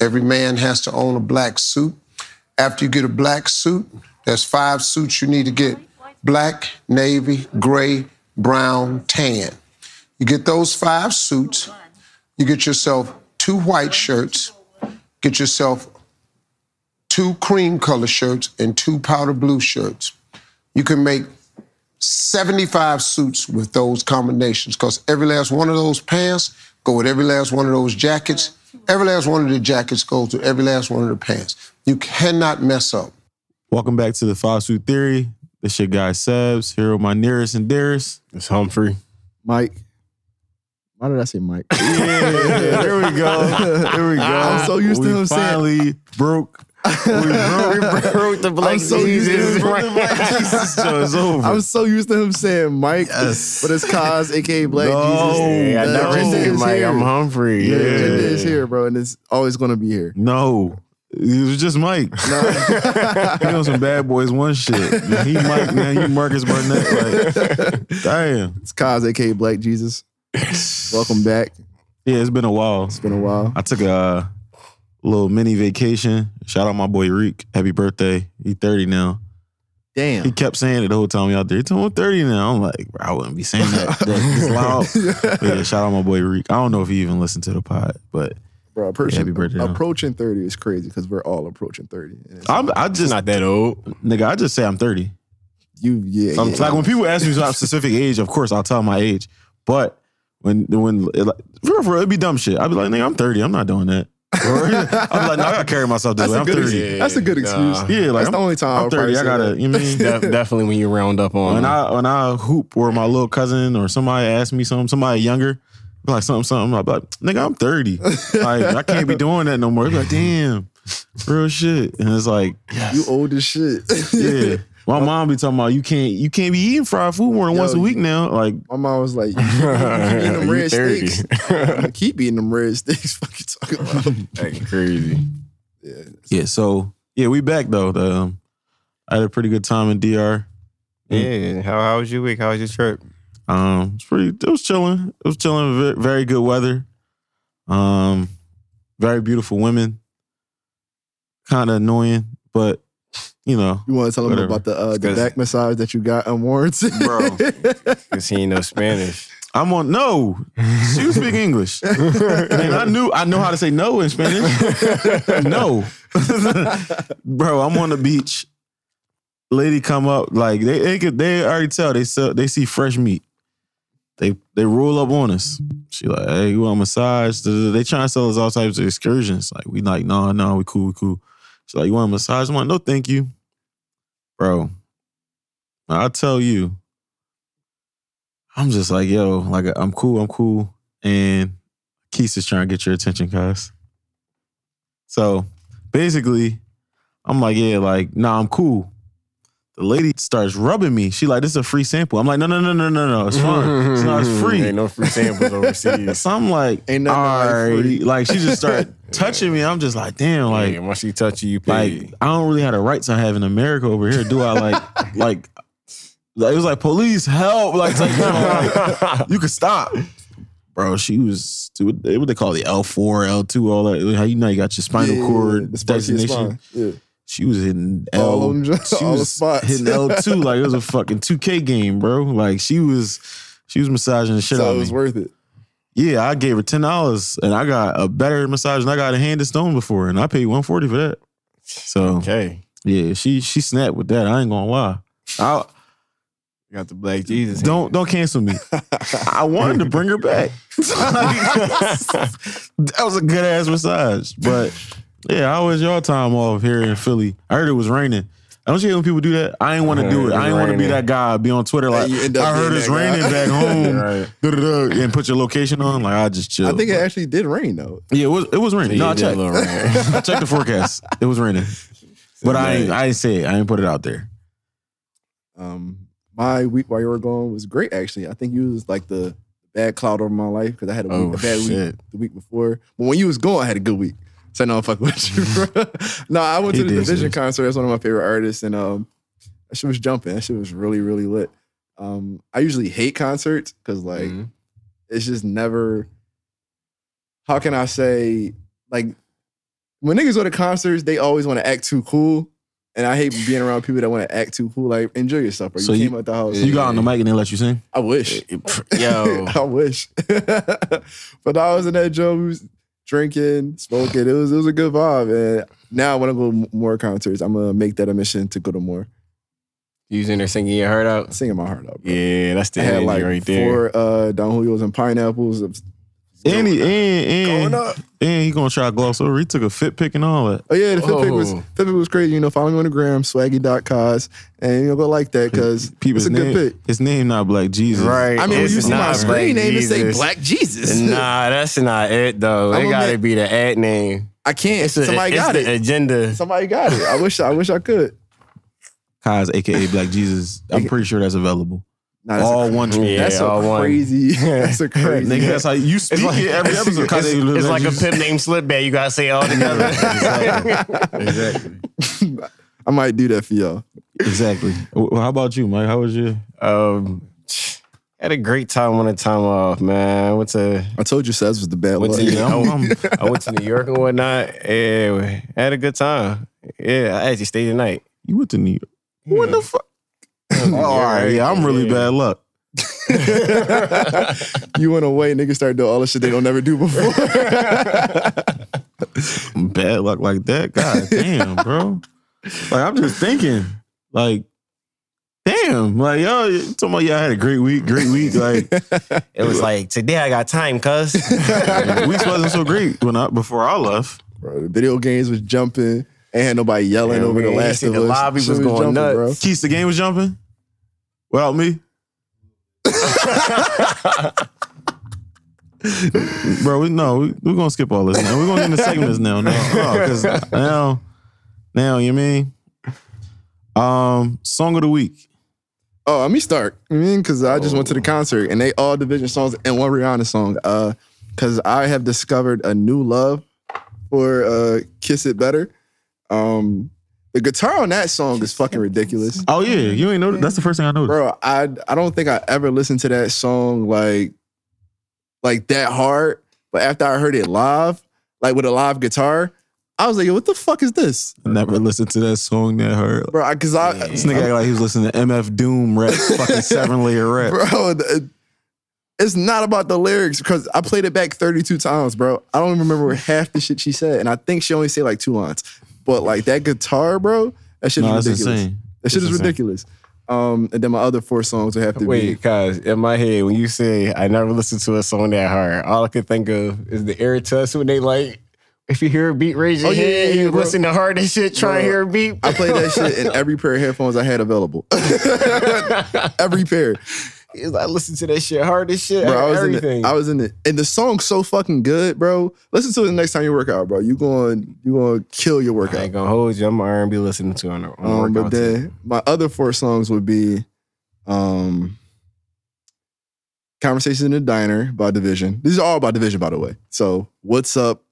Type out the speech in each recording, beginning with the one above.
Every man has to own a black suit. After you get a black suit, there's five suits you need to get black, navy, gray, brown, tan. You get those five suits, you get yourself two white shirts, get yourself two cream color shirts, and two powder blue shirts. You can make 75 suits with those combinations because every last one of those pants go with every last one of those jackets. Every last one of the jackets goes with every last one of the pants. You cannot mess up. Welcome back to the Five Suit Theory. This your guy Sebs, here with my nearest and dearest. It's Humphrey. Mike. Why did I say Mike? Yeah, there we go. There we go. I'm so used to we him saying- finally broke. We broke the black I'm so used to him. black Jesus show. It's over. I'm so used to him saying Mike, Yes. but it's Kaz, aka Black No. Jesus. Hey, I never said Mike. Here. I'm Humphrey. Yeah. agenda is here, bro, and it's always gonna be here. no, it was just Mike. he on some bad boys one shit. He Mike, man. You Marcus Burnett. Like, damn. It's Kaz, aka Black Jesus. Welcome back. Yeah, it's been a while. It's been a while. I took a uh, little mini vacation. Shout out my boy Reek. Happy birthday. He 30 now. Damn. He kept saying it the whole time we out there. He told me 30 now. I'm like, bro, I wouldn't be saying that, that this loud. But yeah, shout out my boy Reek. I don't know if he even listened to the pod, but Bro, approaching, Happy birthday, man. approaching 30 is crazy because we're all approaching 30. I'm, I It's just, not that old. nigga, I just say I'm 30. you, yeah. I'm yeah. Like when people ask me about specific age, of course I'll tell my age. But when when it, like, for real, it'd be dumb shit. I'd be like, nigga, I'm 30. I'm not doing that. Or, I'd be like, no, I gotta carry myself this That's way. a I'm 30. excuse. That's a good excuse. Nah. Yeah, like That's I'm, the only time I'm 30. I gotta, that. you know I mean? Def- definitely when you round up on when. I when I hoop or my little cousin or somebody ask me something, somebody younger, like something, something, I'm like, nigga, I'm 30. like I can't be doing that no more. It's like, damn, real shit. And it's like, You old as shit. yeah. My mom be talking about you can't you can't be eating fried food more than Yo, once a week now. Like, My mom was like, you keep eating them red 30. steaks. Keep eating them red sticks. Fuck you talking about? Them. That's crazy. Yeah. yeah, so yeah, we back though. The, um, I had a pretty good time in DR. Yeah. How, how was your week? How was your trip? Um, it's pretty. It was chilling. It was chilling. Very, very good weather. Um, very beautiful women. Kind of annoying, but you know, You want to tell them Whatever. about the uh, the back massage that you got unwarranted? Bro. Because he ain't no Spanish. I'm on. No, she was speaking English, and I knew I know how to say no in Spanish. no, bro. I'm on the beach. Lady come up like they they could they already tell they sell they see fresh meat. They they roll up on us. She like, hey, you want a massage? They trying to sell us all types of excursions. Like we like, no, no, we cool, we cool. She's like, you want a massage? I'm like, no, thank you, bro. I tell you, I'm just like, yo, like I'm cool, I'm cool. And Keith is trying to get your attention, guys. So basically, I'm like, yeah, like, nah, I'm cool. The lady starts rubbing me. She like, this is a free sample. I'm like, no, no, no, no, no, no. It's fine. It's not it's free. Ain't no free samples overseas. So I'm like, Ain't nothing all like right. free. Like she just started touching me. I'm just like, damn, like, Like, once she touch you, you like pay. I don't really have the rights I have in America over here, do I? Like, like, like it was like police help, like, like, you, know, like, you could stop, bro. She was what they call the L four, L two, all that. How you know you got your spinal Yeah, cord spine- designation? Yeah. She was hitting L. All of them- she all the was spots. hitting L two like it was a fucking two K game, bro. Like she was, she was massaging the shit out So of it me. was worth it. Yeah, I gave her ten dollars, and I got a better massage than I got a hand and stone before, and I paid one forty for that. So Okay. yeah, she she snapped with that. I ain't gonna lie. I, got the black Jesus. don't don't cancel me. I wanted to bring her back. that was a good ass massage, but yeah, how was your time off here in Philly? I heard it was raining. I don't you hate when people do that? I ain't want to do it. I ain't want to be that guy. Be on Twitter like you end up I heard it's that guy." raining back home. Right. And put your location on. Like I just chill. I think it actually did rain though. yeah, it was it was raining. no, I Yeah, checked. rain. I checked the forecast. It was raining, but I ain't, I ain't say it. I ain't put it out there. Um, my week while you were gone was great actually. I think you was like the bad cloud over my life because I had a, Oh, week, a bad week the week before. But when you was gone, I had a good week. So no, I'm fucking with you, bro. no, I went He to the Division sis. concert. That's one of my favorite artists, and um, that shit was jumping. That shit was really, really lit. Um, I usually hate concerts because like Mhm. it's just never. How can I say like when niggas go to concerts, they always want to act too cool. And I hate being around people that want to act too cool. Like, enjoy yourself, bro. You So you- came out the house. You got on the mic and they let you sing. I wish. Yo, I wish. but I was in that joke, drinking, smoking. It was it was a good vibe. And now I want to go to more concerts. I'm gonna make that a mission to go to more. you was in there singing your heart out. Singing my heart out. Bro. Yeah, that's the I had like right there. four uh, Don Julio's and pineapples. And he, uh, and, and, Going up. and he gonna try to gloss over. He took a fit pick and all that. Oh yeah, the fit pick was Oh. fit pick was crazy. You know, follow me on the gram, swaggy.cos, and you know, go like that because People, it's a his good name, pick. his name not Black Jesus. Right. I mean, when It's you see my not screen Black name, it say Jesus. Black Jesus. Nah, that's not it though. I'm It a gotta man- be the ad name. I can't. It's a, Somebody it's got the it. agenda. Somebody got it. I wish. I wish I could. Kaz, aka Black Jesus. I'm pretty sure that's available. Nah, that's a All one tree. Yeah, That's a all one. crazy. That's a crazy. Nigga, that's how you speak it every it's, episode. Kaz, it's- aka it's Black like a Jesus. pimp named Slipback. You gotta say it all together. Exactly. I might do that for y'all. Exactly. Well, how about you, Mike? How was your? um, had a great time on the time off, man. Went to I told you, Sez was the bad Went luck. to- Yeah, I'm- I'm- I went to New York and whatnot. Yeah, had a good time. Yeah, I actually stayed the night. you went to New York. What the fuck? Oh, all right. Yeah, I'm really bad luck. you went away, niggas started doing all the shit they don't never do before. Bad luck like that. God damn, bro. Like I'm just thinking, like, damn, like yo, you talking about y'all had a great week, great week. Like It was like today I got time, cuz. weeks wasn't so great when I before I left. bro, the video games was jumping. Ain't had nobody yelling Yeah, over the last see, of the us. lobby Shit was going jumping, nuts. bro. Keith, the game was jumping without me. Bro, we no, we, we're gonna skip all this now. We're gonna get into segments now. No, because now, now you mean, um, song of the week. Oh, let me start. I mean, because I just went to the concert and they all division songs and one Rihanna song. Uh, because I have discovered a new love for uh "Kiss It Better." Um, the guitar on that song is fucking ridiculous, Oh yeah, you ain't know. That's the first thing I noticed. bro. I I don't think I ever listened to that song like like that hard. But after I heard it live, like with a live guitar, I was like, "Yo, what the fuck is this, I never listened to that song that hurt. bro?" Because I, This nigga act like he was listening to MF Doom rap, fucking seven layer rap. bro. the- It's not about the lyrics because I played it back 32 times, bro. I don't even remember half the shit she said, and I think she only said like two lines. But like that guitar, bro, that shit No, is that's ridiculous. insane. That shit That's is insane. ridiculous. Um, and then my other four songs would have to be- Wait, cuz in my head, when you say I never listened to a song that hard, all I could think of is the air test when they like, if you hear a beat, raise your Oh, yeah, hand. yeah, you bro. listen to hard as shit, try to Bro, hear a beat. I played that shit in every pair of headphones I had available. every pair, He's like, I listen to that shit hard as shit. bro. I was everything. in it. I was in it, and the song's so fucking good, bro. Listen to it the next time you work out, bro. You going you going to kill your workout. I ain't gonna hold you. I'm R&B listening to on on the Um, but workout too. then my other four songs would be um Conversations in the Diner by Division. These are all by Division, by the way. So What's Up,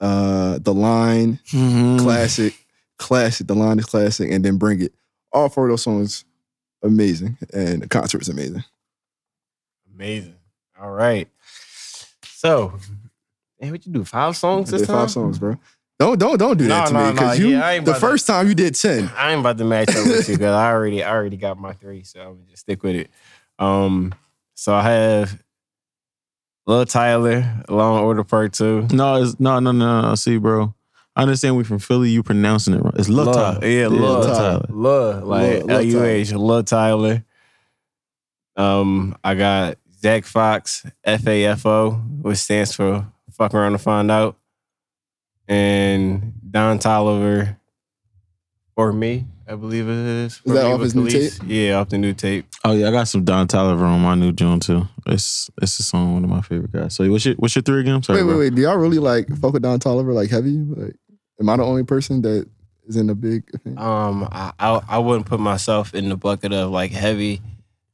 uh, The Line, Mhm. Classic, Classic, The Line is Classic, and then Bring It. All four of those songs amazing. And the concert was amazing. Amazing. All right. So, man, what you do? Five songs I this did time? five songs, bro. Don't don't don't do that to no, me. Because no, you yeah, I ain't the about to- first time you did 10. I ain't about to match up with you because I already, I already got my three, so I'm gonna just stick with it. Um, so I have Lil Tyler, Long Order Part Two. No, it's no, no, no, no. See, bro. I understand we from Philly. You pronouncing it wrong. It's Lil Tyler. yeah, Lil Lil Tyler. Tyler, Lil, like Lil- Lil L U H, Lil Tyler. Um, I got Zack Fox, F A F O, which stands for "Fuck Around to Find Out," and Don Toliver, for me, I believe it is. For that off with his new Police. Yeah, off the new tape. Oh yeah, I got some Don Toliver on my new joint too. It's it's a song one of my favorite guys. So what's your what's your three again? I'm sorry, Wait, wait, bro. wait. Do y'all really like fuck with Don Toliver like heavy? Like, am I the only person that is in a big? Um, I, I I wouldn't put myself in the bucket of like heavy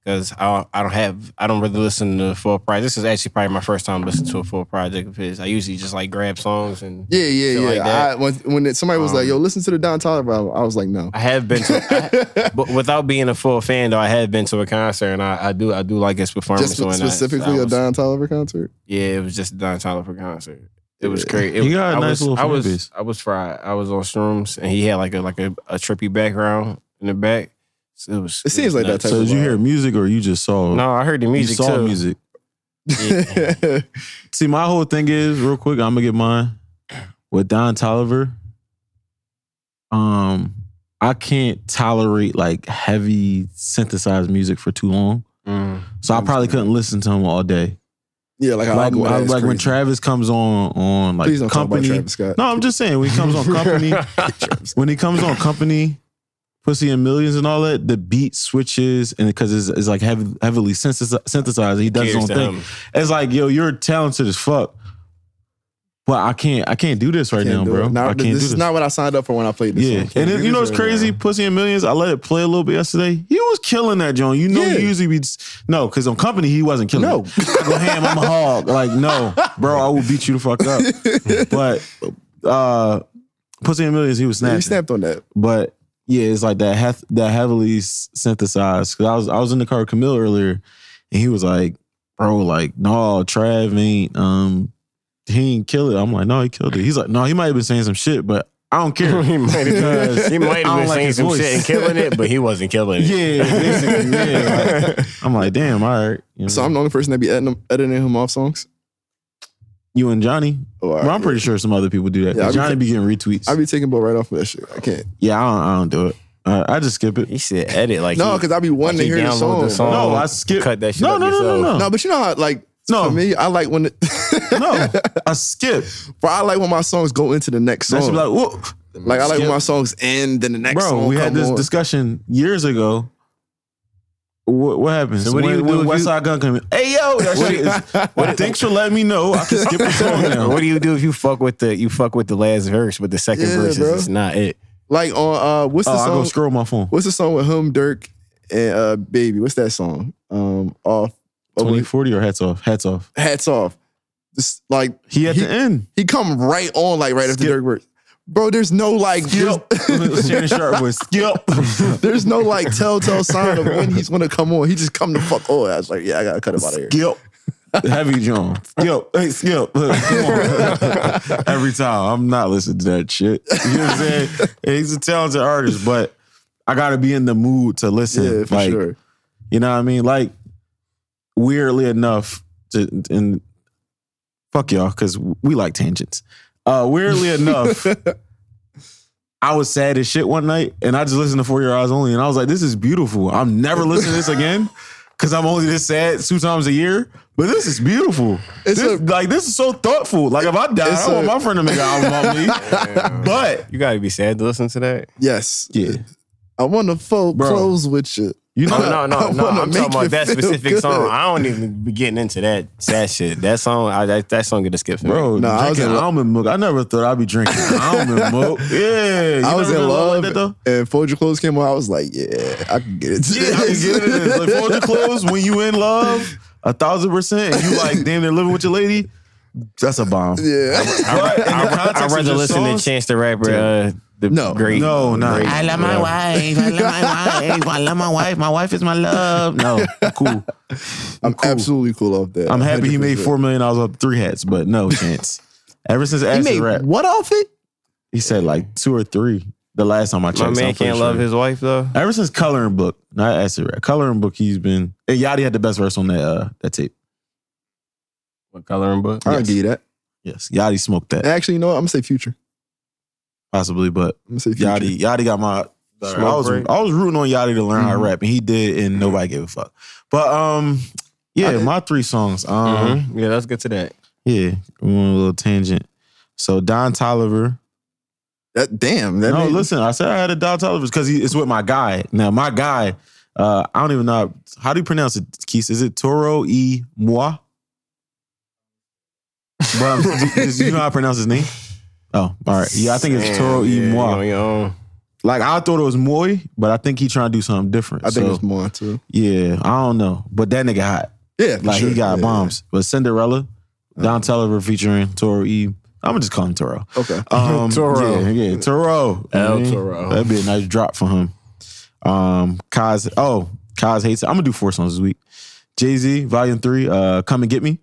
because I don't, I don't have I don't really listen to full project. This is actually probably my first time listening to a full project of his. I usually just like grab songs and Yeah, yeah, yeah. like. I, when when it, somebody was like, Um, "Yo, listen to the Don Toliver," album," I was like, "No." I have been to, I, but without being a full fan though, I have been to a concert and I, I do I do like his performance. Just specifically I a Don Toliver concert. Yeah, it was just a Don Toliver concert. It was great. It, He got a I nice was, little I was, base. I was fried. I was on shrooms, and he had like a like a, a trippy background in the back. So it was. It seems was like that type So did you hear music or you just saw? No, I heard the you music saw too. music. Yeah. See, my whole thing is real quick. I'm gonna get mine with Don Toliver. Um, I can't tolerate like heavy synthesized music for too long, Mm. so I probably couldn't listen to him all day. Yeah, like, Like, album, I- that's like when. Travis comes on on like Please don't company. talk about Travis Scott. No, I'm just saying when he comes on company, when he comes on company, pussy and millions and all that, the beat switches and because it's, it's like heavy, heavily synthesized, he does his own to thing. him. It's like, yo, you're talented as fuck. But I can't, I can't do this right Can't now, bro. Now, I can't this is this. not what I signed up for when I played this yeah, and then, you know what's right crazy? now. Pussy and Millions. I let it play a little bit yesterday. He was killing that joint. You know, Yeah. he usually be no, because on company he wasn't killing. No. go ham. I'm a hog. Like no, bro. I will beat you the fuck up. but uh, Pussy and Millions, he was Yeah, he snapped on that. But yeah, it's like that hef- that heavily synthesized. Cause I was I was in the car with Camille earlier, and he was like, "Bro, like, no, Trav ain't um he didn't kill it." I'm like, "No, he killed it." He's like, "No, he might have been saying some shit, but I don't care." he might have he might have been like saying his some voice. shit and killing it, but he wasn't killing it. yeah, basically, yeah. Like, I'm like, damn, all right. You, know, So I'm the only person that be editing him, editing him off songs. you and Johnny. Oh, all Well. I'm pretty sure some other people do that. Yeah, I be Johnny ta- be getting retweets. I be taking both right off of that shit. I can't. yeah, I don't, I don't do it. Uh, I just skip it. He said edit like No, because I be wanting like to he hear the download song. the song. No, I skip. cut that shit No, up no, no, no, no. No, but you know how like No. for me, I like when it, No, I skip. but I like when my songs go into the next song. be Like, like. I like when my songs end, then the next song. Bro, song. we had this on. discussion years ago. What, what happens? So what do when, you do when if Westside Gunn come in? Hey yo, that shit is. Well, thanks for letting me know. I can skip the song now. What do you do if you fuck with the you fuck with the last verse, but the second Yeah, verse bro. is not it? Like on uh, what's the Oh, I go song? scroll my phone. What's the song with him, Durk, and uh, Baby? What's that song? Um, off. Oh, Twenty wait, forty or hats off? Hats off. hats off. Just like He at He- the end. he come right on, like right after Skip. Durk. Bro, there's no like, Skip. Shannon Sharpe was skip. there's, there's no like telltale sign of when he's gonna come on. He just come to fuck on. I was like, yeah, I gotta cut him out of here. Skip. Heavy John. Skip. Hey, skip. Come on. Every time. I'm not listening to that shit. You know what I'm saying? He's a talented artist, but I gotta be in the mood to listen. Yeah, for like, sure. You know what I mean? Like, weirdly enough, to, and fuck y'all, because we like tangents. Uh, weirdly enough, I was sad as shit one night, and I just listened to Four Your Eyes Only, and I was like, "This is beautiful. I'm never listening to this again." Cause I'm only this sad two times a year, but this is beautiful. It's This, a- like this is so thoughtful. Like if I die, It's I want a- my friend to make an album about me. But You gotta be sad to listen to that. Yes. yeah, I want to fold Bro. clothes with you. You know, Oh, no, no, no. I'm talking about that specific good. song. I don't even be getting into that sad shit. That song, I, that, that song get a skip for me. Bro, No, I was drinking in lo- almond milk. I never thought I'd be drinking almond milk. Yeah, you I was in love, like that though. and Fold Your Clothes came on. I was like, yeah, I can get it. Yeah, I can get it. Like fold your clothes when you in love, a thousand percent, and you like damn near living with your lady. That's a bomb. yeah. But in the I'd rather listen songs- to Chance the Rapper. Uh, the No. great, No, no. great- I love my wife. I love my wife. I love my wife. My wife is my love. No, I'm cool. I'm absolutely cool off that. I'm happy he made four million dollars off three hats, but no chance. Ever since He made Rap, what off it? he said like two or three. The last time I checked, My man can't love his wife though. Ever since Coloring Book, not Acid Rap, Coloring Book, he's been. And Yachty had the best verse on that uh, that tape. What coloring book? I'll Yes. give you that. Yes, Yachty smoked that Actually, you know what? I'm gonna say future. Possibly, but I'm gonna say future. Yachty, Yachty got my. I was break. I was rooting on Yachty to learn how to Mhm. rap, and he did, and nobody gave a fuck. But um, yeah, my three songs. Um, Mhm. Yeah, let's get to that. yeah, we went a little tangent. So Don Toliver. That damn. That no, listen, I said I had a Don Toliver because it's with my guy. Now my guy, uh, I don't even know how do you pronounce it. Keith, is it Toro E Moi? But you know how I pronounce his name? Oh, all right. Yeah, I think it's Toro E Yeah, Moi. you on. Like I thought it was Moy, but I think he trying to do something different. I think So, it's more too. Yeah, I don't know, but that nigga hot. Yeah, for Like sure. he got Yeah, bombs. But Cinderella, Don Toliver featuring Toro E. I'm gonna just call him Toro. Okay. Um, Toro. Yeah, yeah, Toro. El what Toro. That'd be a nice drop for him. Um, Kaz. Oh, Kaz hates it. I'm gonna do four songs this week. Jay Z, Volume Three. Uh, Come and Get Me.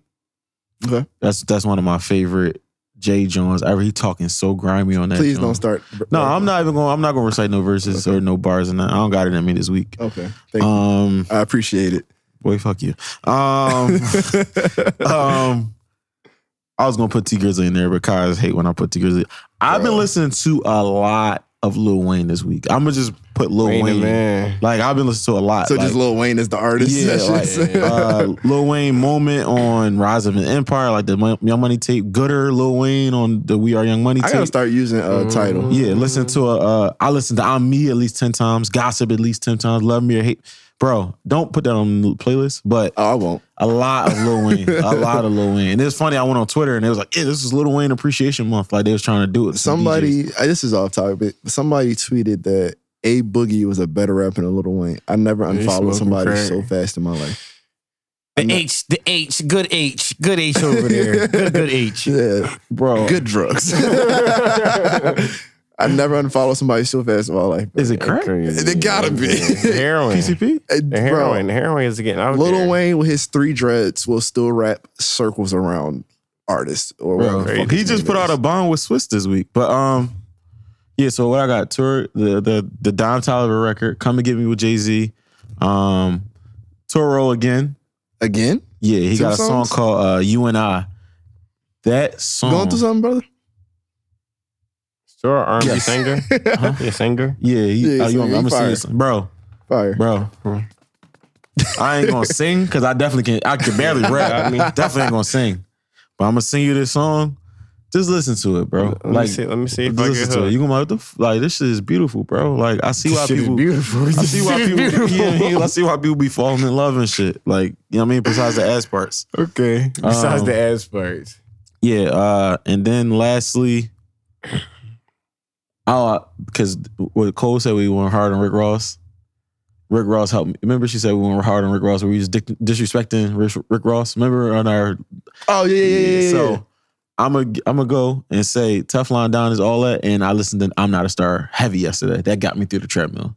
Okay. That's that's one of my favorite Jay Jones. Ever he talking so grimy on that. Please don't start. No, I'm not even going. I'm not going to recite no verses or no bars and that. I don't got it in me this week. Okay, thank you. Um, I appreciate it. boy, fuck you. Um, um, I was gonna put Tee Grizzley in there, but Kaz hate when I put Tee Grizzley. I've been listening to a lot of Lil Wayne this week. I'm gonna just put Lil Wayne Wayne. man. Like I've been listening to a lot. So like, just Lil Wayne is the artist. yeah, like, uh, Lil Wayne moment on Rise of an Empire, like the Mo- Young Money tape. Gooder Lil Wayne on the We Are Young Money Tape. I gotta start using uh, title. Yeah, listen to a. Uh, I listen to I'm Me at least ten times, Gossip at least ten times, Love Me or Hate. Bro, don't put that on the playlist, but Oh, I won't. a lot of Lil Wayne, a lot of Lil Wayne. And it's funny. I went on Twitter and it was like, "Yeah, this is Lil Wayne Appreciation Month." Like they was trying to do it. to some DJs. Somebody, uh, this is off topic, but somebody tweeted that A Boogie was a better rapper than Lil Wayne. I never unfollowed somebody crack. so fast in my life. The H, the H, good H, good H over there. Good, good H. Yeah, bro. good drugs. I never unfollowed somebody so fast in my life. Is it crack? Crazy. It gotta be. heroin. PCP? Hey, bro, heroin. Heroin is getting out Lil there. Wayne with his three dreads will still rap circles around artists or Bro, whatever. the fuck he just name put out a bond with Swiss this week. But um, yeah. So what I got tour the the the Don Toliver record, "Come and Get Me" with Jay Z. Um, Toro again. again. Yeah, he Two got a song called uh, "You and I." That song. Going through something, brother? Sure, R&B singer. Huh? He a singer. Yeah, he, Yeah, so you want, he I'm gonna fire. sing this, bro, Fire. bro. I ain't gonna sing because I definitely can. I can barely rap. I mean, definitely ain't gonna sing. But I'm gonna sing you this song. Just listen to it, bro. Let me like, see. Let me see if just I listen to it. hooked. You gonna be like, what the f- like this shit is beautiful, bro. Like I see why Shit is people. beautiful. I see why Shit is people. beautiful. Yeah, yeah, I see why people be falling in love and shit. Like you know what I mean. Besides the ass parts. Okay. Besides Um, the ass parts. Yeah, uh, and then lastly, uh, because what Cole said we went hard on Rick Ross. Rick Ross helped me. Remember, she said we went hard on Rick Ross. Where we dick- disrespecting Rick, Rick Ross. Remember on our Oh yeah, yeah, yeah. yeah, so. I'm gonna I'm gonna go and say Teflon Don is all that, and I listened to I'm Not a Star heavy yesterday. That got me through the treadmill.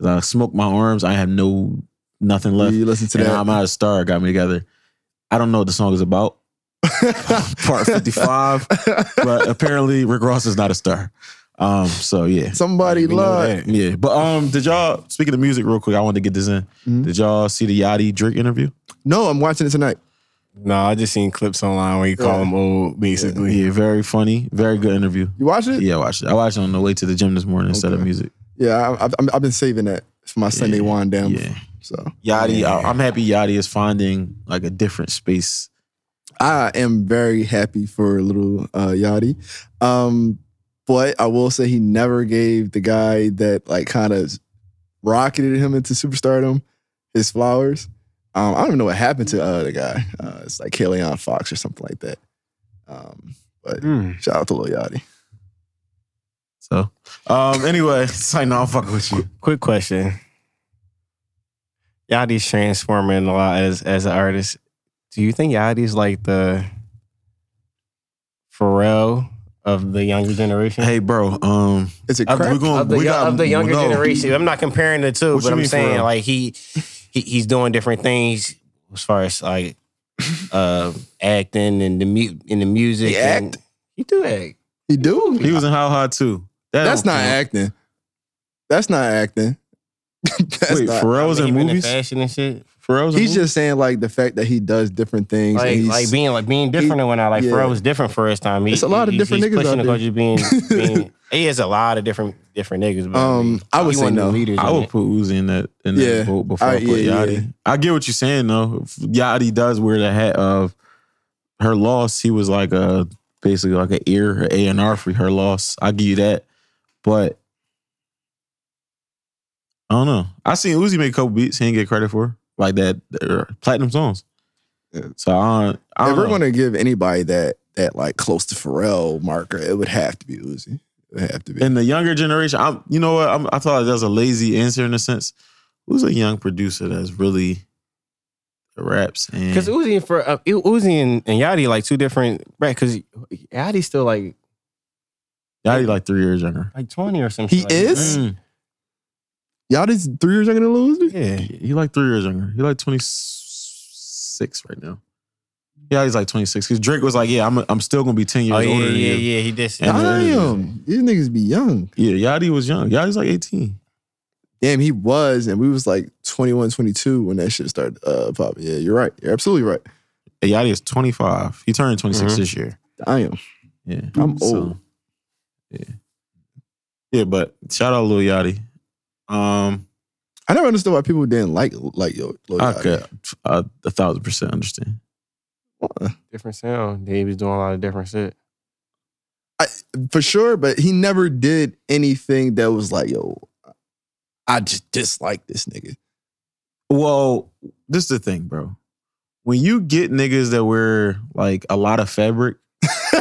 Cause I smoked my arms. I have no nothing left. you listen to and that. I'm Not a Star got me together. I don't know what the song is about. Part 55 but apparently Rick Ross is not a star. Um, so yeah, Somebody We know lied. that. yeah. But um, did y'all speaking of music real quick? I wanted to get this in. Mhm. Did y'all see the Yachty Drake interview? No, I'm watching it tonight. No, I just seen clips online where you call Yeah. him old, basically. Yeah, very funny, very good interview. You watch it? Yeah, I watched it. I watched it on the way to the gym this morning instead of music. Yeah, I, I've, I've been saving that for my Sunday Yeah, wind down. Yeah, So Yachty. Yeah. I, I'm happy Yachty is finding like a different space. I am very happy for a little uh, Yachty. Um, but I will say he never gave the guy that like kind of rocketed him into superstardom his flowers. Um, I don't even know what happened to uh, the guy. Uh, it's like Kaleon Fox or something like that. Um, but Mm. shout out to Lil Yachty. So, um, anyway, it's like no, I'm fucking with you. Quick question. Yachty's transforming a lot as as an artist. Do you think Yachty's like the Pharrell of the younger generation? Hey, bro. Um, Is it I- crack? we gonna- of the, we yo- got- of the younger no. generation. I'm not comparing the two, What but you I'm mean, saying Pharrell? like he, he he's doing different things as far as like uh acting and the mu- in the music. He and- act? He do act. he do? he was in How High too. That That's don't not count. acting. That's not acting. That's Wait, not- Pharrell was in Even movies. fashion and shit. Pharrell's He's just saying like the fact that he does different things. and Like he's, like being like being different than when I like yeah. Pharrell was different for his time. He, It's a lot of different he's niggas pushing out the there. culture being being. He has a lot of different different niggas. But Um, I would he say one no. Leaders I would it. put Uzi in that in Yeah. that boat before I, I- put yeah, Yachty. yeah. I get what you're saying though. If Yachty does wear the hat of her loss. He was like a basically like an ear A and R for her loss. I give you that, but I don't know. I seen Uzi make a couple beats he didn't get credit for like that uh, platinum songs. Yeah. So I don't. I if don't we're know. gonna give anybody that that like close to Pharrell marker, it would have to be Uzi. It would have to be. in the younger generation, I'm. You know what? I'm, I thought that was a lazy answer in a sense. Who's a young producer that's really raps and Because Uzi for uh, Uzi and, and Yachty like two different right? Because Yachty's still like Yachty like three years younger. like twenty or something. He like that. is? Mm. Y'all just three years younger than Lil Uzi? Yeah, He like three years younger. He like 26 right now. Yeah, he's like 26. Because Drake was like, yeah, I'm I'm still gonna be 10 years Oh yeah, older than yeah, you. yeah. He did. say And that. Damn, these niggas be young. Yeah, Yachty was young. Yachty's like 18. Damn, he was, and we was like 21, 22 when that shit started uh, popping. Yeah, you're right. You're absolutely right. And Yachty is 25. He turned 26 Mhm. this year. I am. Yeah. I'm So, old. yeah. Yeah, but shout out Lil Yachty. Um, I never understood why people didn't like like yo. Lil I Yachty. could uh, a thousand percent understand. Different sound. He was doing a lot of different shit. I, for sure, but he never did anything that was like, yo, I just dislike this nigga. Well, this is the thing, bro. When you get niggas that wear like a lot of fabric,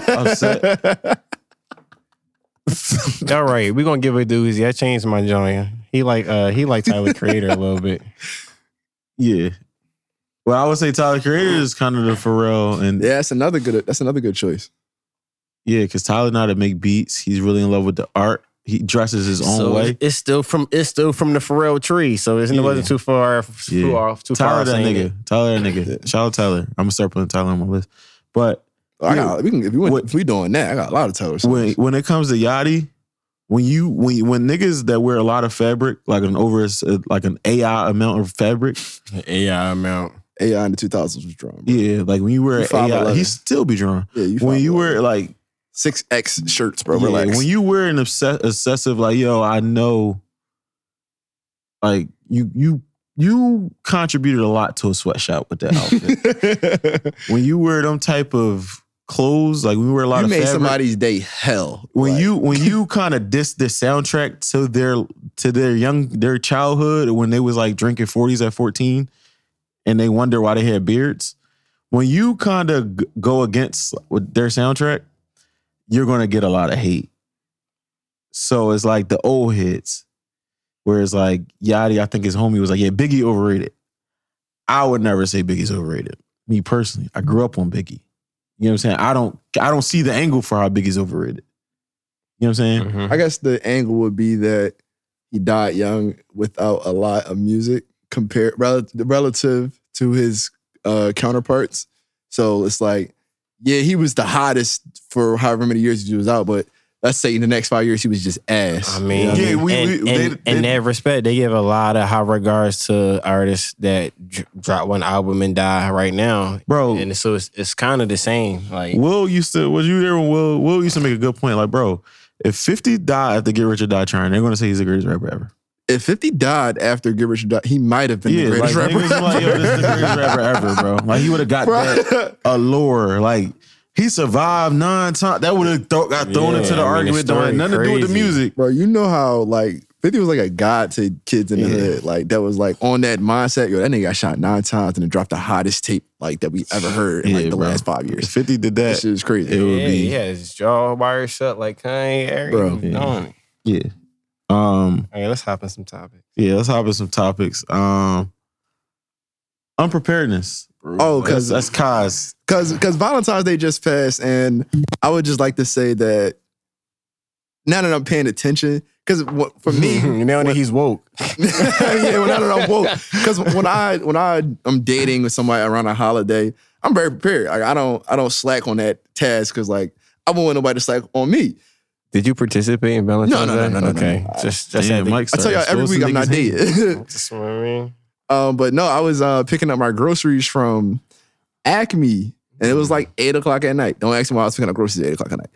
Upset. All right, we're gonna give it doozy. I changed my joint. He like uh he like Tyler Creator a little bit. yeah. Well, I would say Tyler Creator is kind of the Pharrell, and yeah, that's another good. That's another good choice. yeah, because Tyler know how to make beats. He's really in love with the art. He dresses his own So way. it's still from it's still from the Pharrell tree. So it's, Yeah. it wasn't too far Yeah. too off too Tyler far. that saying nigga. it. Tyler that nigga. Shout out Tyler. I'm gonna start putting Tyler on my list. But I got. We can. If, we went, What- if we doing that, I got a lot of Taylor when when it comes to Yachty, when you when you- when niggas that wear a lot of fabric, like an over like an AI amount of fabric, AI amount. AI in the 2000s was drawn. bro. yeah, like when you wear You an AI, he still be drawn. Yeah, you When you 5'11". wear like six X shirts, bro. yeah, Relax. when you wear an obsess- obsessive, like yo, I know, like you you you contributed a lot to a sweatshop with that outfit. when you wear them type of clothes, like we wear a lot you of made fabric, somebody's day hell. when Like, you when you kind of diss the soundtrack to their to their young their childhood when they was like drinking 40s at 14 and they wonder why they had beards when you kind of g- go against with their soundtrack you're going to get a lot of hate. So it's like the old hits where it's like Yachty I think his homie was like yeah Biggie overrated. I would never say Biggie's overrated. Me personally I grew up on Biggie you know what I'm saying I don't I don't see the angle for how big he's overrated you know what I'm saying Mhm. I guess the angle would be that he died young without a lot of music compared rel- relative to his uh, counterparts. So it's like, yeah, he was the hottest for however many years he was out, but let's say in the next five years he was just ass. I mean, You know what I Yeah, we- and, we- and, they- in they- that respect, they give a lot of high regards to artists that dr- drop one album and die right now, bro and so it's it's kind of the same. Like, Will used to was you there when Will Will used to make a good point like bro if 50 died after Get Rich or Die Trying they're gonna say he's the greatest rapper ever if 50 died after Get Rich or Die, he might have been yeah the like, greatest rapper. niggas like yo this is the greatest rapper ever bro like he would have got that Bro. allure like he survived nine times that would have th- got thrown Yeah, into the I mean, the argument don't have story nothing to do with the music Bro, you know how like 50 was like a god to kids in the Yeah. hood. Like that was like on that mindset. Yo, that nigga got shot nine times and then dropped the hottest tape like that we ever heard in like the bro. last five years. 50 did That that shit is crazy. it would be he had his jaw wired shut like Kanye. Eric, Bro. Bro, Yeah. yeah um Okay, let's hop in some topics. yeah let's hop in some topics um unpreparedness Oh, because that's Kaz because because Valentine's Day just passed, and I would just like to say that now that I'm paying attention, because for me, now that he's woke, yeah, when I don't know woke. Because when I when I am dating with somebody around a holiday, I'm very prepared. Like I don't I don't slack on that task because like I won't want nobody to slack on me. did you participate in Valentine's No, no, no, Day? no, no, no, Okay, no. just just Damn, had to- Mike I tell y'all every week I'm not exposing niggas' dating. Just what I mean. Um, but no, I was uh, picking up my groceries from Acme, and it was like eight o'clock at night. Don't ask me why I was picking up groceries at eight o'clock at night.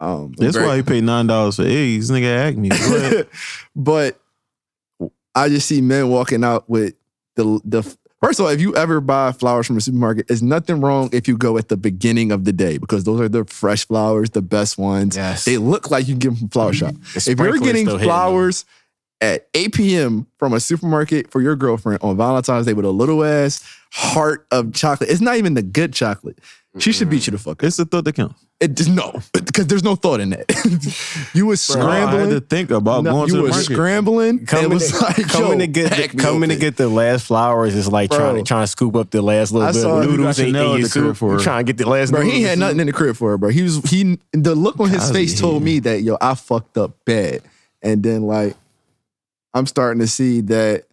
Um, That's very- why he paid nine dollars for eggs. Nigga asked me. Go ahead. but I just see men walking out with the the. First of all, if you ever buy flowers from a supermarket, there's nothing wrong if you go at the beginning of the day because those are the fresh flowers, the best ones. Yes. They look like you can get them from flower shop. The If you're getting still hitting flowers at 8 p.m. from a supermarket for your girlfriend on Valentine's Day with a little ass heart of chocolate, it's not even the good chocolate. She should beat you the fuck up. It's the thought that counts. It just no, because there's no thought in that. you was Bro, I had scrambling. to think about No, going you to the were market. scrambling. Coming, and it was to, like, coming yo, to get pack the, me coming to open. get the last flowers is like Bro. trying to trying to scoop up the last little I bit saw of you noodles in, Chanel in in your the crib soup. for You her. trying to get the last Bro, noodles he in had the nothing in the crib for her, bro. He was he the look on his Cosby face told me that yo, I fucked up bad. And then like I'm starting to see that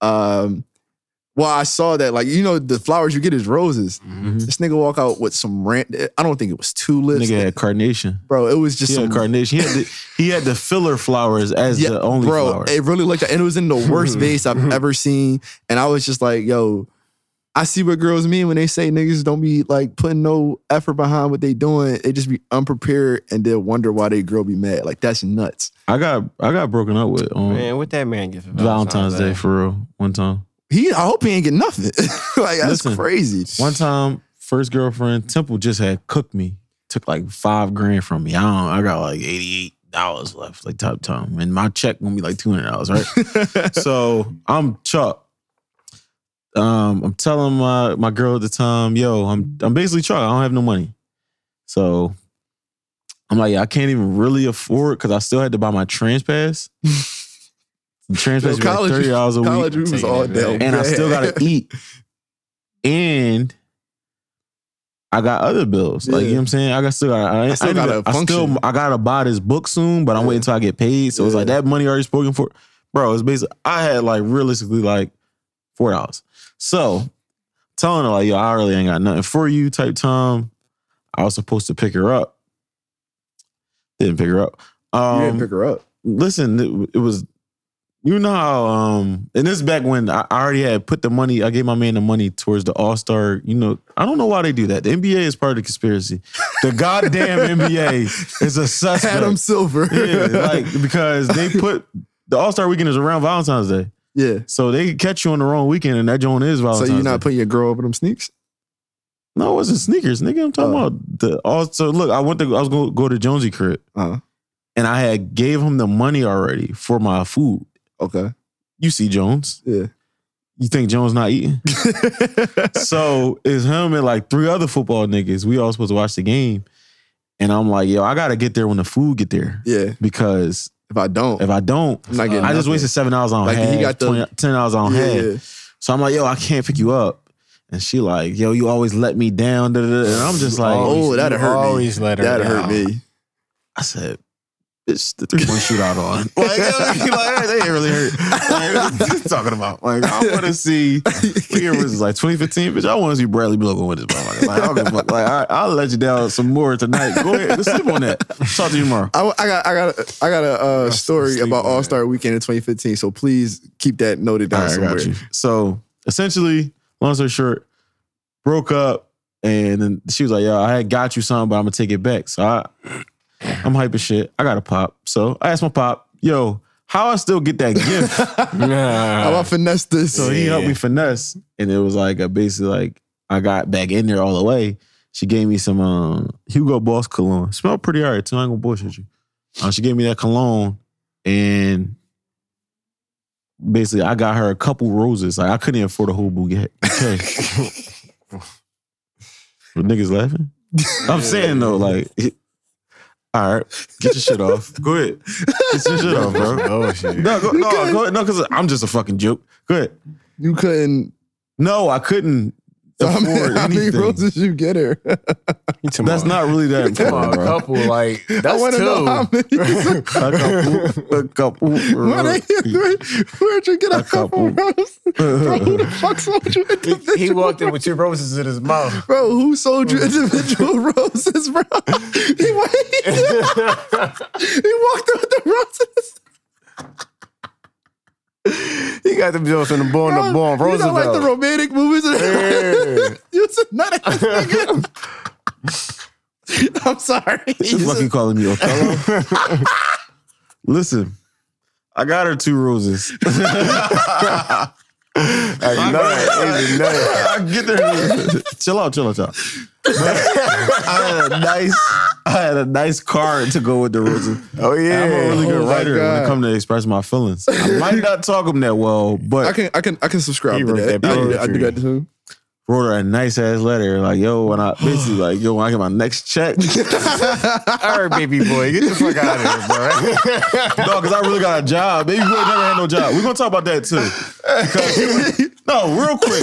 um Well, I saw that. Like, you know, the flowers you get is roses. Mm-hmm. This nigga walk out with some rant. I don't think it was tulips. Nigga had carnation. bro, it was just He had some carnation. He had the, he had the filler flowers as the only bro, flower. it really looked like, and it was in the worst vase I've ever seen. And I was just like, yo, I see what girls mean when they say niggas don't be like putting no effort behind what they doing. They just be unprepared and they'll wonder why they girl be mad. Like that's nuts. I got I got broken up with on Man, what that man get for Valentine's Day for real. One time. He, I hope he ain't get nothing. like that's Listen, crazy. One time, first girlfriend, Temple just had cooked me. Took like five grand from me. I don't I got like eighty eight dollars left, like top time. And my check gonna be like two hundred dollars, right? so I'm Chuck. Um, I'm telling my my girl at the time, yo, I'm I'm basically trying. I don't have no money. So I'm like, yeah, I can't even really afford because I still had to buy my trans pass. The trans Yo, pass was like college, thirty dollars a week college we was all it down. back. and I still gotta eat. And I got other bills. Like you know what I'm saying? I got still got I, I still I, gotta gotta I still. I gotta buy this book soon, but I'm Yeah. waiting until I get paid. So it's like that money already spoken for. Bro, it's basically I had like realistically like four dollars. So telling her like, yo, I really ain't got nothing for you type time. I was supposed to pick her up. Didn't pick her up. You Um, didn't pick her up. listen, it, it was you know how um and this is back when I I already had put the money, I gave my man the money towards the All-Star, you know, I don't know why they do that. The NBA is part of the conspiracy. The goddamn NBA is a suspect. Adam Silver. yeah, like because they put the All-Star weekend is around Valentine's Day. Yeah. So they catch you on the wrong weekend and that joint is So you're not Day. putting your girl over them sneaks? no, it wasn't sneakers, nigga. I'm talking Oh. about the also look, I went to I was gonna go to Jonesy crib Uh and I had gave him the money already for my food. okay. You see Jones. Yeah. You think Jones not eating? so it's him and like three other football niggas. We all supposed to watch the game. And I'm like, yo, I gotta get there when the food get there. yeah. Because If I don't, if I don't, I'm not getting I just nothing. wasted seven hours on Like, half, he got the- 20 ten hours on yeah, half. yeah. So I'm like, yo, I can't pick you up. And she like, yo, you always let me down. Da, da, da. And I'm just like, Oh, that'd hurt me. always let her That'd hurt me. I said, bitch, the three point shootout on. like, like, they ain't really hurt. Like, what you talking about? Like, I want to see. What year was this? Like 2015, bitch. I want to see Bradley Beal go with this motherfucker. Like, I don't give a fuck. Like, all right, I'll let you down some more tonight. Go ahead, let's sleep on that. Talk to you tomorrow. I, I got I got a, I got a uh, story about All Star Weekend in 2015. So please keep that noted down All right, I somewhere. So essentially, long story short, broke up, and then she was like, "Yo, I had got you something, but I'm gonna take it back." So I, I'm hype as shit. I got a pop. So I asked my pop, "Yo, how I still get that gift?" How about finesse this? so he helped me finesse, and it was like a basically like I got back in there all the way. She gave me some um, Hugo Boss cologne. Smelled pretty alright too. I ain't gonna bullshit you. Uh, she gave me that cologne, and basically I got her a couple roses. Like I couldn't even afford a whole bouquet. Okay. But niggas laughing. I'm saying though, like, all right, get your shit off. Go ahead, get your shit off, bro. Oh shit. No, go, no, go ahead. No, because I'm just a fucking joke. Go ahead. You couldn't. No, I couldn't So how afford many, how many roses you get her? That's not really that Come on, a bro. couple like I that's want to know how two. many. A couple, a couple. Why they- Where'd you get a, A couple, couple. roses? Bro, who the fuck sold you individual? He walked in with two roses in his mouth. Bro, who sold you individual roses, bro? He, wa- he walked in with the roses. He got them jokes from the born the born you know, like the romantic movies. Yeah. you a nut ass nigga. I'm sorry. This fucking calling me Othello. Listen, I got her two roses. Like, nut, he's a nut. I get there. chill out, chill out, chill out. I had a nice, I had a nice card to go with the roses. Oh yeah. I'm a really good Oh, my writer when it comes to express my feelings. I might not talk them that well, but I can I can I can subscribe to that. that I, I do that too. Wrote her a nice ass letter. Like, yo, when I basically like, yo, when I get my next check, All right, baby boy, get the fuck out of here, bro. no, because I really got a job. Baby boy never had no job. We're gonna talk about that too. Because no, real quick.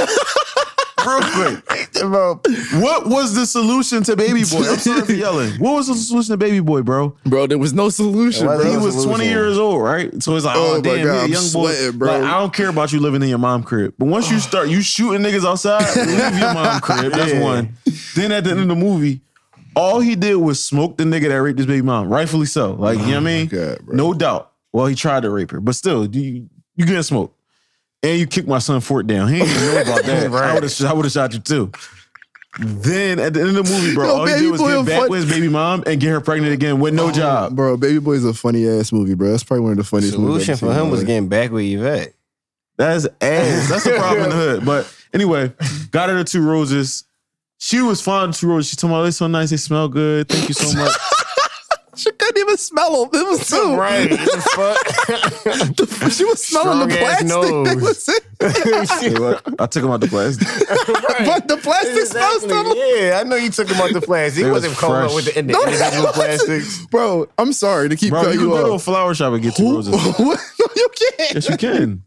Real quick. bro. What was the solution to Baby Boy? I'm sorry for yelling. What was the solution to Baby Boy, bro? Bro, there was no solution, Why bro. He no was 20 years old, right? So it's like, Oh oh, damn, God, he a I'm young boy. sweating, bro. Like, I don't care about you living in your mom crib. But once you start, you shooting niggas outside, leave your mom crib. That's Yeah. one. Then at the end of the movie, all he did was smoke the nigga that raped his baby mom. Rightfully so. Like, you know what I oh mean? God, no doubt. Well, he tried to rape her, but still, you you getting smoked. And you kicked my son Fort down. He didn't even know about that. I would have I would have shot you too. Then at the end of the movie, bro, Yo, all he Baby did was get back fun- with his baby mom and get her pregnant again with no oh, job. Bro, Baby Boy is a funny ass movie, bro. That's probably one of the funniest movies. Solution I've for him was life. getting back with Yvette. That's ass. That's the problem in the hood. But anyway, got her the two roses. She was fond of two roses. She told me, oh, they're so nice. They smell good. Thank you so much. She couldn't even smell them. It was too. Right. the? She was smelling the Strong-ass plastic. That was it. Hey. I took him out the plastic. But the plastic smells Exactly. still. Yeah, I know you took him out the plastic. He was wasn't calling up with the indi- No, individual plastics. Bro, I'm sorry to keep Bro, you cutting can you go to a flower shop and get two roses. no, you can't. Yes, you can.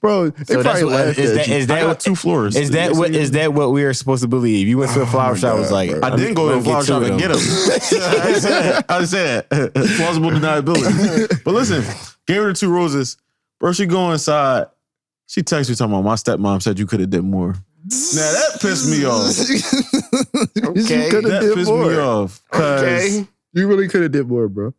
Bro, they So that's probably what, laughed is at that, you. is I got what, two floors. is that what is that what we are supposed to believe? You went to a oh flower my shop, was God, like. I didn't go to a flower shop and get them. them. I said, I said, plausible deniability. But listen, gave her the two roses. Bro, she go inside. She texts me talking about my stepmom said you could have did more. Now that pissed me off. Okay. You That did pissed more. me off. Okay. You really could have did more, bro.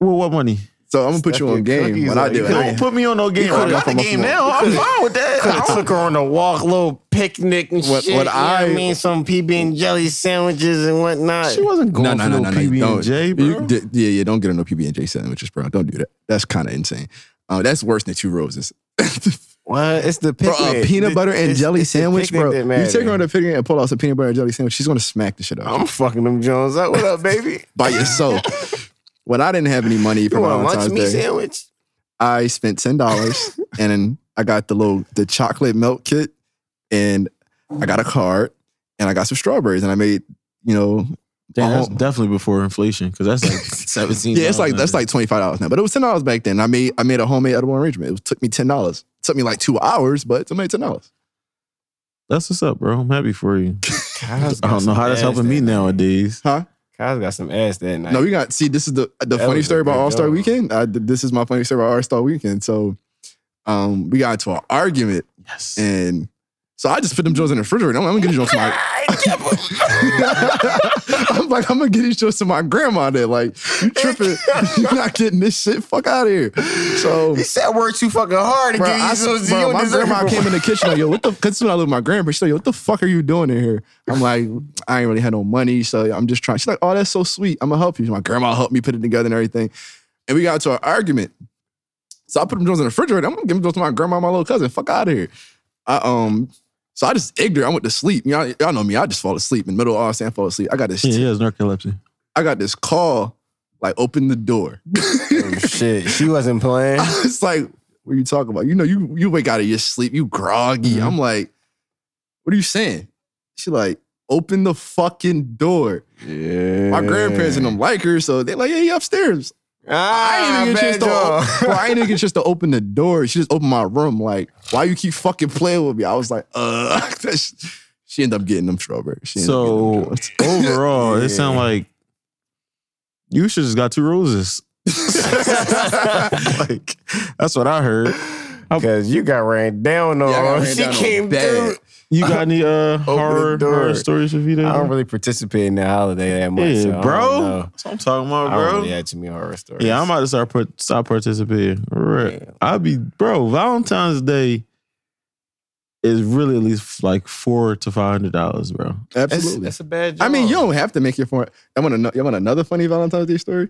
well, what money? So I'm gonna put you on game your when I do it. Don't put me on no game. could've I got the game now. I'm fine with that. Could I have don't- took her on a walk, little picnic and What- shit. what you I- I mean, some PB and jelly sandwiches and whatnot. She wasn't going No, no, for no, no, no, no. PB Don't. and J, bro. You- d- yeah, yeah. Don't get on no PB and J sandwiches, bro. Don't do that. That's kind of insane. Uh, that's worse than two roses. What? It's the Bro, a peanut butter and It's- jelly it's sandwich, bro. You take her on a picnic and pull out some peanut butter and jelly sandwich. She's gonna smack the shit out I'm fucking them Jones up. What up, baby? by yourself. when I didn't have any money for You want a lunch Valentine's meat Day, sandwich? I spent ten dollars and I got the little the chocolate milk kit and I got a card and I got some strawberries and I made you know Damn, that's definitely before inflation because that's like seventeen. yeah it's like that's like twenty five dollars now but it was ten dollars back then I made I made a homemade edible arrangement it took me ten dollars took me like two hours but it made ten dollars that's what's up, bro. I'm happy for you. I don't know how that's ass helping me that night. huh Kyle's got some ass that night. no we got see this is the the That funny story about All Star. Weekend I, this is my funny story about All Star Weekend so um we got into an argument Yes. and so I just put them Jones in the refrigerator I'm, I'm gonna get these Jones to my I'm like, I'm gonna get these shit to my grandma there. Like, you tripping, you're not getting this shit. Fuck out of here. So He said work too fucking hard to bro, get you I, so bro, my grandma came in the kitchen like, yo, what the cause when I live with my grandma, she's like, yo, what the fuck are you doing in here? I'm like, I ain't really had no money, so I'm just trying. She's like, oh, that's so sweet. I'm gonna help you. My grandma helped me put it together and everything. And we got into an argument. So I put them Jones in the refrigerator. I'm gonna give them Jones to my grandma, and my little cousin. Fuck out of here. I um so I just ignorant. I went to sleep. You know, y'all know me. I just fall asleep in the middle of all saying fall asleep. I got this Yeah, he has narcolepsy. I got this call, like open the door. Oh, shit, she wasn't playing. it's like, what are you talking about? You know, you you wake out of your sleep, you groggy. Mhm. I'm like, what are you saying? She like, open the fucking door. Yeah. My grandparents and them like her, so they're like, yeah, he upstairs. Ah, I ain't even get a chance bad job. to, bro, I ain't even get a chance to open the door. She just opened my room. Like, why you keep fucking playing with me? I was like, uh. she ended up getting them strawberries. She ended them So overall, Yeah. it sounds like you should just got two roses. like that's what I heard. Cause you got ran down on. Yeah, ran she down came bad. through. You got any uh horror, horror stories with you? There? I don't really participate in the holiday that much. so I Yeah, don't bro. know. That's what I'm talking about, I don't bro. really have too many horror stories. Yeah, I'm about to start put, stop participating. Right. Yeah. I'll be bro. Valentine's Day is really at least like four to five hundred dollars, bro. That's, Absolutely. that's a bad job. I mean, you don't have to make your point. I want to. I want another funny Valentine's Day story.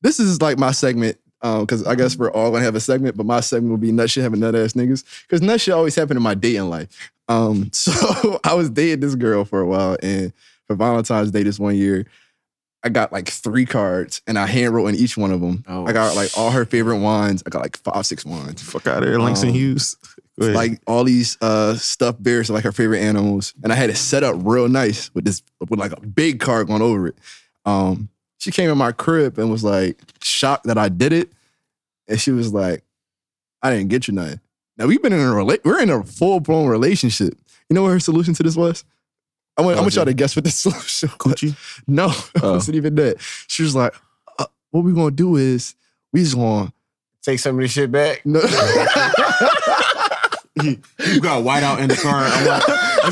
This is like my segment because I guess we're all gonna have a segment, but my segment will be nut shit having nut ass niggas because nut shit always happened in my dating life. Um, so I was dating this girl for a while, and for Valentine's Day this one year, I got like three cards, and I hand wrote in each one of them. Oh, I got like all her favorite wines. I got like five, six wines Fuck out of here, Langston Um, Hughes. Like all these uh stuffed bears are like her favorite animals and i had it set up real nice with this with like a big card going over it um she came in my crib and was like shocked that i did it and she was like i didn't get you nothing now we've been in a rela- we're in a full-blown relationship you know what her solution to this was I want, I want y'all to guess what the solution was. Coochie. No, it Oh. wasn't even that. She was like, uh, what we gonna do is we just gonna Take some of this shit back. no. You got white out in the car. I want,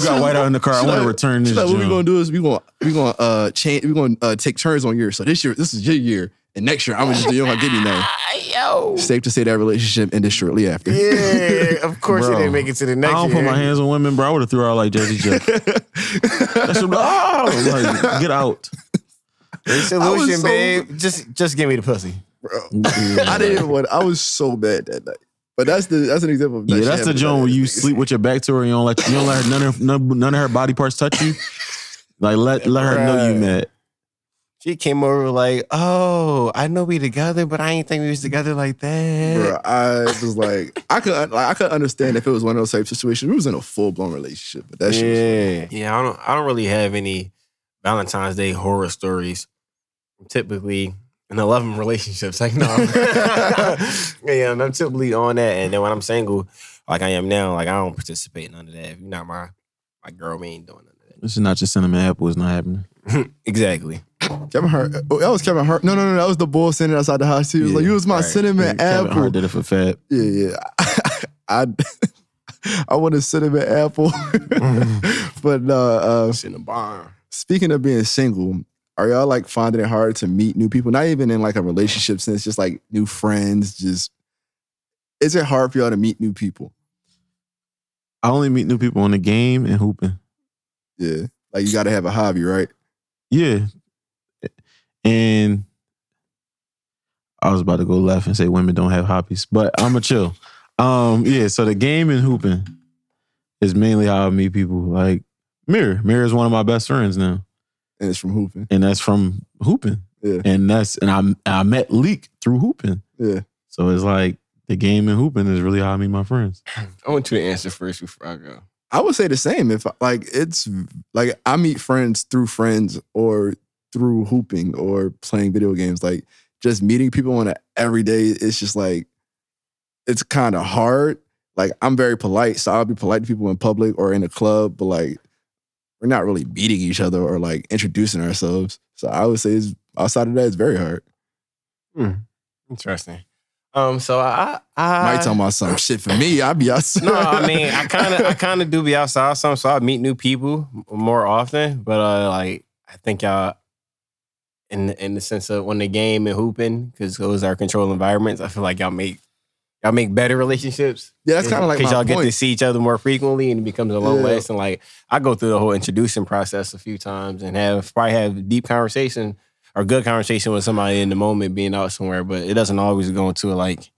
you got white out in the car. I want to like- return this. She's like, what we gonna do is we gonna we gonna uh change we gonna uh, take turns on yours. So this year, this is your year, and next year I'm gonna just do you don't give me none. Yo. Safe to say that relationship ended shortly after. Yeah, of course Bro, you didn't make it to the next. Year. I next don't year. put my hands on women, bro. I would have threw her out like Jersey Jeff. That shit, oh, like, get out. The solution, so- babe. Just just give me the pussy. bro. I didn't want. I was so bad that night. But that's the that's an example. Of that Yeah, that's the happening joint where you day. sleep with your back to her and you don't let you don't let her, none of none, none of her body parts touch you. Like let let her know you Right. mad. She came over like, oh, I know we together, but I ain't think we was together like that. Bro, I was like, I could like, I could understand if it was one of those type situations. We was in a full blown relationship, but that shit. Was, yeah, yeah. I don't. I don't really have any Valentine's Day horror stories. I'm typically in eleven relationships. Like no, yeah, I'm typically on that. And then when I'm single, like I am now, like I don't participate in none of that. If you're not my my girl, we ain't doing none of that. This is not just cinnamon apple. It's not happening. exactly. Kevin Hart. Oh, that was Kevin Hart. No, no, no. That was the bull standing outside the house. He was Yeah, like, "You was my right. cinnamon Kevin apple." Hart did it for Fab. Yeah, yeah. I I want a cinnamon apple. but uh, uh, in barn. speaking of being single, are y'all like finding it hard to meet new people? Not even in like a relationship sense, just like new friends. Just is it hard for y'all to meet new people? I only meet new people on the game and hooping. Yeah, like you got to have a hobby, right? Yeah. And I was about to go left and say women don't have hobbies, but I'm a chill. Um, yeah, so the game and hooping is mainly how I meet people. Like Mirror. Mirror is one of my best friends now. And it's from hooping. And that's from hooping. Yeah. And that's and I I met Leak through hooping. Yeah, So it's like the game and hooping is really how I meet my friends. I want you to answer first before I go. I would say the same. If like it's like I meet friends through friends or through hooping or playing video games. Like just meeting people on an everyday, it's just like it's kind of hard. Like I'm very polite, so I'll be polite to people in public or in a club, but like we're not really meeting each other or like introducing ourselves. So I would say it's, outside of that, it's very hard. Hmm. Interesting. Um. So I. I Might talking about some shit for me. I'd be outside. no, I mean, I kind of, I kind of do be outside some, so I meet new people more often. But uh, like, I think y'all, in in the sense of when the game and hooping, because those are controlled environments, I feel like y'all make y'all make better relationships. yeah, that's kind of like because y'all get to see each other more frequently, and it becomes a long Yeah. lasting. Like, I go through the whole introducing process a few times and have probably have deep conversation or good conversation with somebody in the moment, being out somewhere. But it doesn't always go into like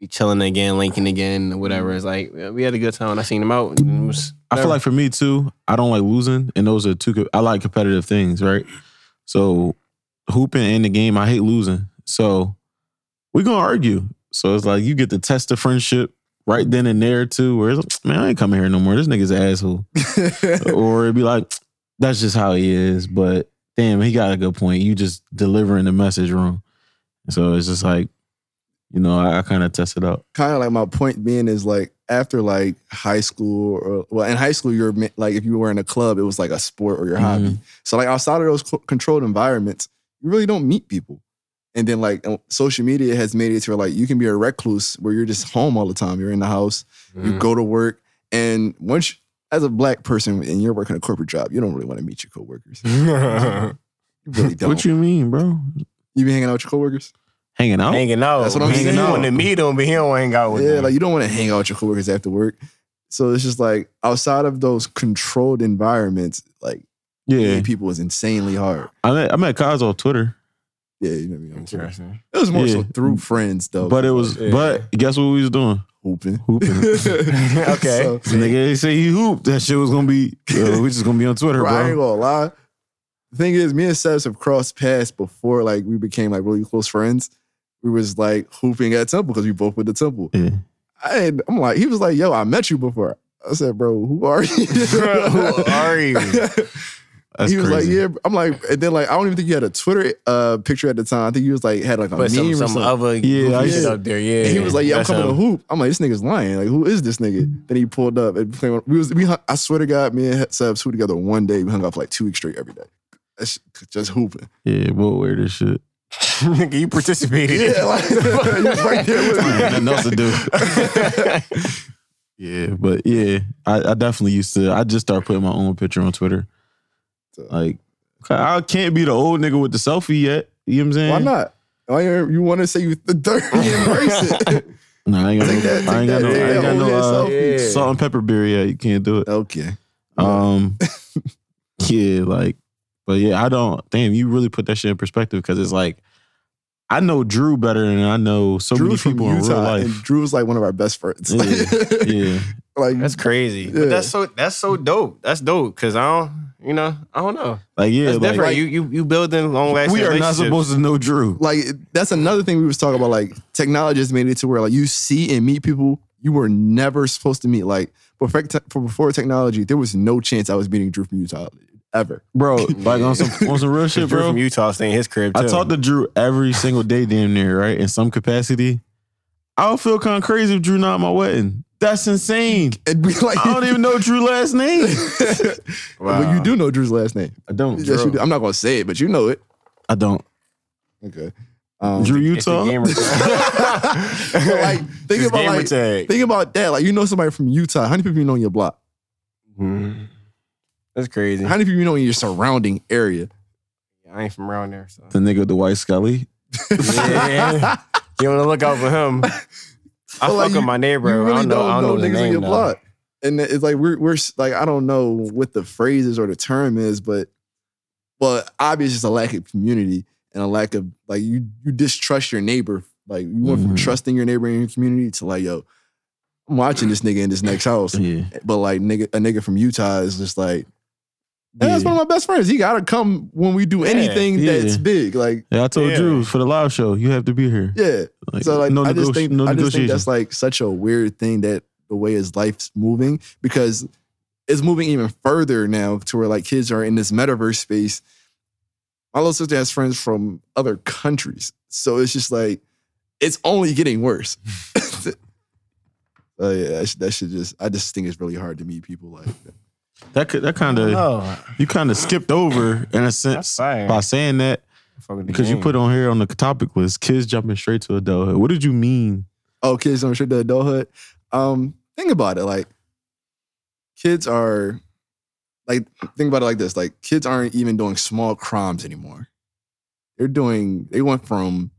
be chilling again, linking again, whatever. Mm-hmm. It's like we had a good time. I seen him out. Was, I feel like for me too, I don't like losing, and those are two. I like competitive things, right? So hooping in the game, I hate losing. So we're gonna argue. So it's like you get to test the friendship right then and there too. Where it's like, man, I ain't coming here no more. This nigga's an asshole. or it'd be like, that's just how he is. But damn, he got a good point. You just delivering the message wrong. So it's just like, you know, I, I kind of test it out. kind of like my point being is like after like high school or well in high school you're like if you were in a club it was like a sport or your hobby so like outside of those co- controlled environments you really don't meet people and then like uh, social media has made it to where like you can be a recluse where you're just home all the time you're in the house you go to work and once you- as a black person and you're working a corporate job you don't really want to meet your coworkers you really don't What you mean, bro? you be hanging out with your coworkers Hanging out? hanging out. That's what I'm He saying. want to meet him, but he don't want to hang out with Yeah, them. like you don't want to hang out with your coworkers after work. So it's just like outside of those controlled environments, like Yeah. meeting people is insanely hard. I met I met Kaz off Twitter, Yeah, you know what I mean. Interesting. It was more so through friends though. but it was Yeah. but guess what we was doing? Hooping. Hooping. Okay. The nigga they say he hooped. That shit was gonna be. Uh, we just gonna be on Twitter, bro, I ain't gonna lie. The thing is, me and Sebs have crossed paths before, like we became like really close friends. We was like hooping at Temple because we both went to Temple. Yeah. I had, I'm like, he was like, "Yo, I met you before." I said, "Bro, who are you? Who are you?" That's he was crazy. like, yeah. I'm like, and then like, I don't even think you had a Twitter uh, picture at the time. I think he was like, had like a Put some, meme or some something. other Yeah, I goofy shit used- up there. Yeah, And he was like, "Yeah, I'm That's coming to him. hoop." I'm like, "This nigga's lying. Like, who is this nigga?" Then he pulled up and playing. We was we. Hung, I swear to God, me and Sebs hooped together one day. We hung out for like two weeks straight every day. That's just hooping. Yeah, we'll wear this shit. Nigga, you participated. Yeah, like he was right there with me. Nothing else to do. yeah, but yeah, I, I definitely used to. I just started putting my own picture on Twitter. So- Like, I can't be the old nigga with the selfie yet. You know what I'm saying? Why not? Why you, you want to say you the dirt? Embrace it. Nah, I ain't got Take no, that- I ain't got take no, that- I ain't got no uh. Yeah. salt and pepper beer yet. You can't do it. Okay. Um, yeah, like, but yeah, I don't. Damn, you really put that shit in perspective because it's like, I know Drew better than I know so many Drew's from people in real Utah, and life. Drew's like one of our best friends. Yeah, yeah. like That's crazy. Yeah. But that's so that's so dope. That's dope. Cause I don't, you know, I don't know. Like, yeah, That's like, different. you you you building long lasting. we are not supposed to know Drew. like that's another thing we was talking about. Like technology has made it to where like you see and meet people you were never supposed to meet. Like before, te- for before technology, there was no chance I was meeting Drew from Utah ever. bro. Like on some on some real shit, Drew bro. from Utah staying his crib too. I talk to Drew every single day, damn near, right? In some capacity. I would feel kind of crazy if Drew not at my wedding. That's insane. And we like, I don't even know Drew's last name. But you do know Drew's last name. I don't. Yes, you do. I'm not gonna say it, but you know it. I don't. Okay. Um, Drew It's the Utah. gamer tag. but, like think His about gamer like tag. think about that. Like you know somebody from Utah. How many people you know in your block? Mhm. That's crazy. How many people you know in your surrounding area? I ain't from around there, so The nigga with the white Scully. yeah. you want to look out for him. I But, like, fuck with my neighbor. You really I don't know. I don't know, the niggas in name your though. block. And it's like we're we're like I don't know what the phrases or the term is, but but obviously it's a lack of community and a lack of like you you distrust your neighbor. Like you went from Mhm. trusting your neighbor in your community to like, yo, I'm watching this nigga in this next house. Yeah. But like nigga, a nigga from Utah is just like, "Yeah, that's one of my best friends. He gotta come when we do anything Yeah. that's big. Like, Yeah, I told Yeah. Drew for the live show, you have to be here. yeah. Like, So like no, I just think no I just think that's like such a weird thing that the way his life's moving because it's moving even further now to where like kids are in this metaverse space. My little sister has friends from other countries, so it's just like it's only getting worse. Oh yeah, that should, that should just I just think it's really hard to meet people like that. That could, that kind of you kind of skipped over in a sense by saying that Fuck with because you put on here on the topic list kids jumping straight to adulthood. What did you mean? Oh, kids don't straight to adulthood. Um, think about it. Like, kids are like think about it like this. Like, kids aren't even doing small crimes anymore. They're doing. They went from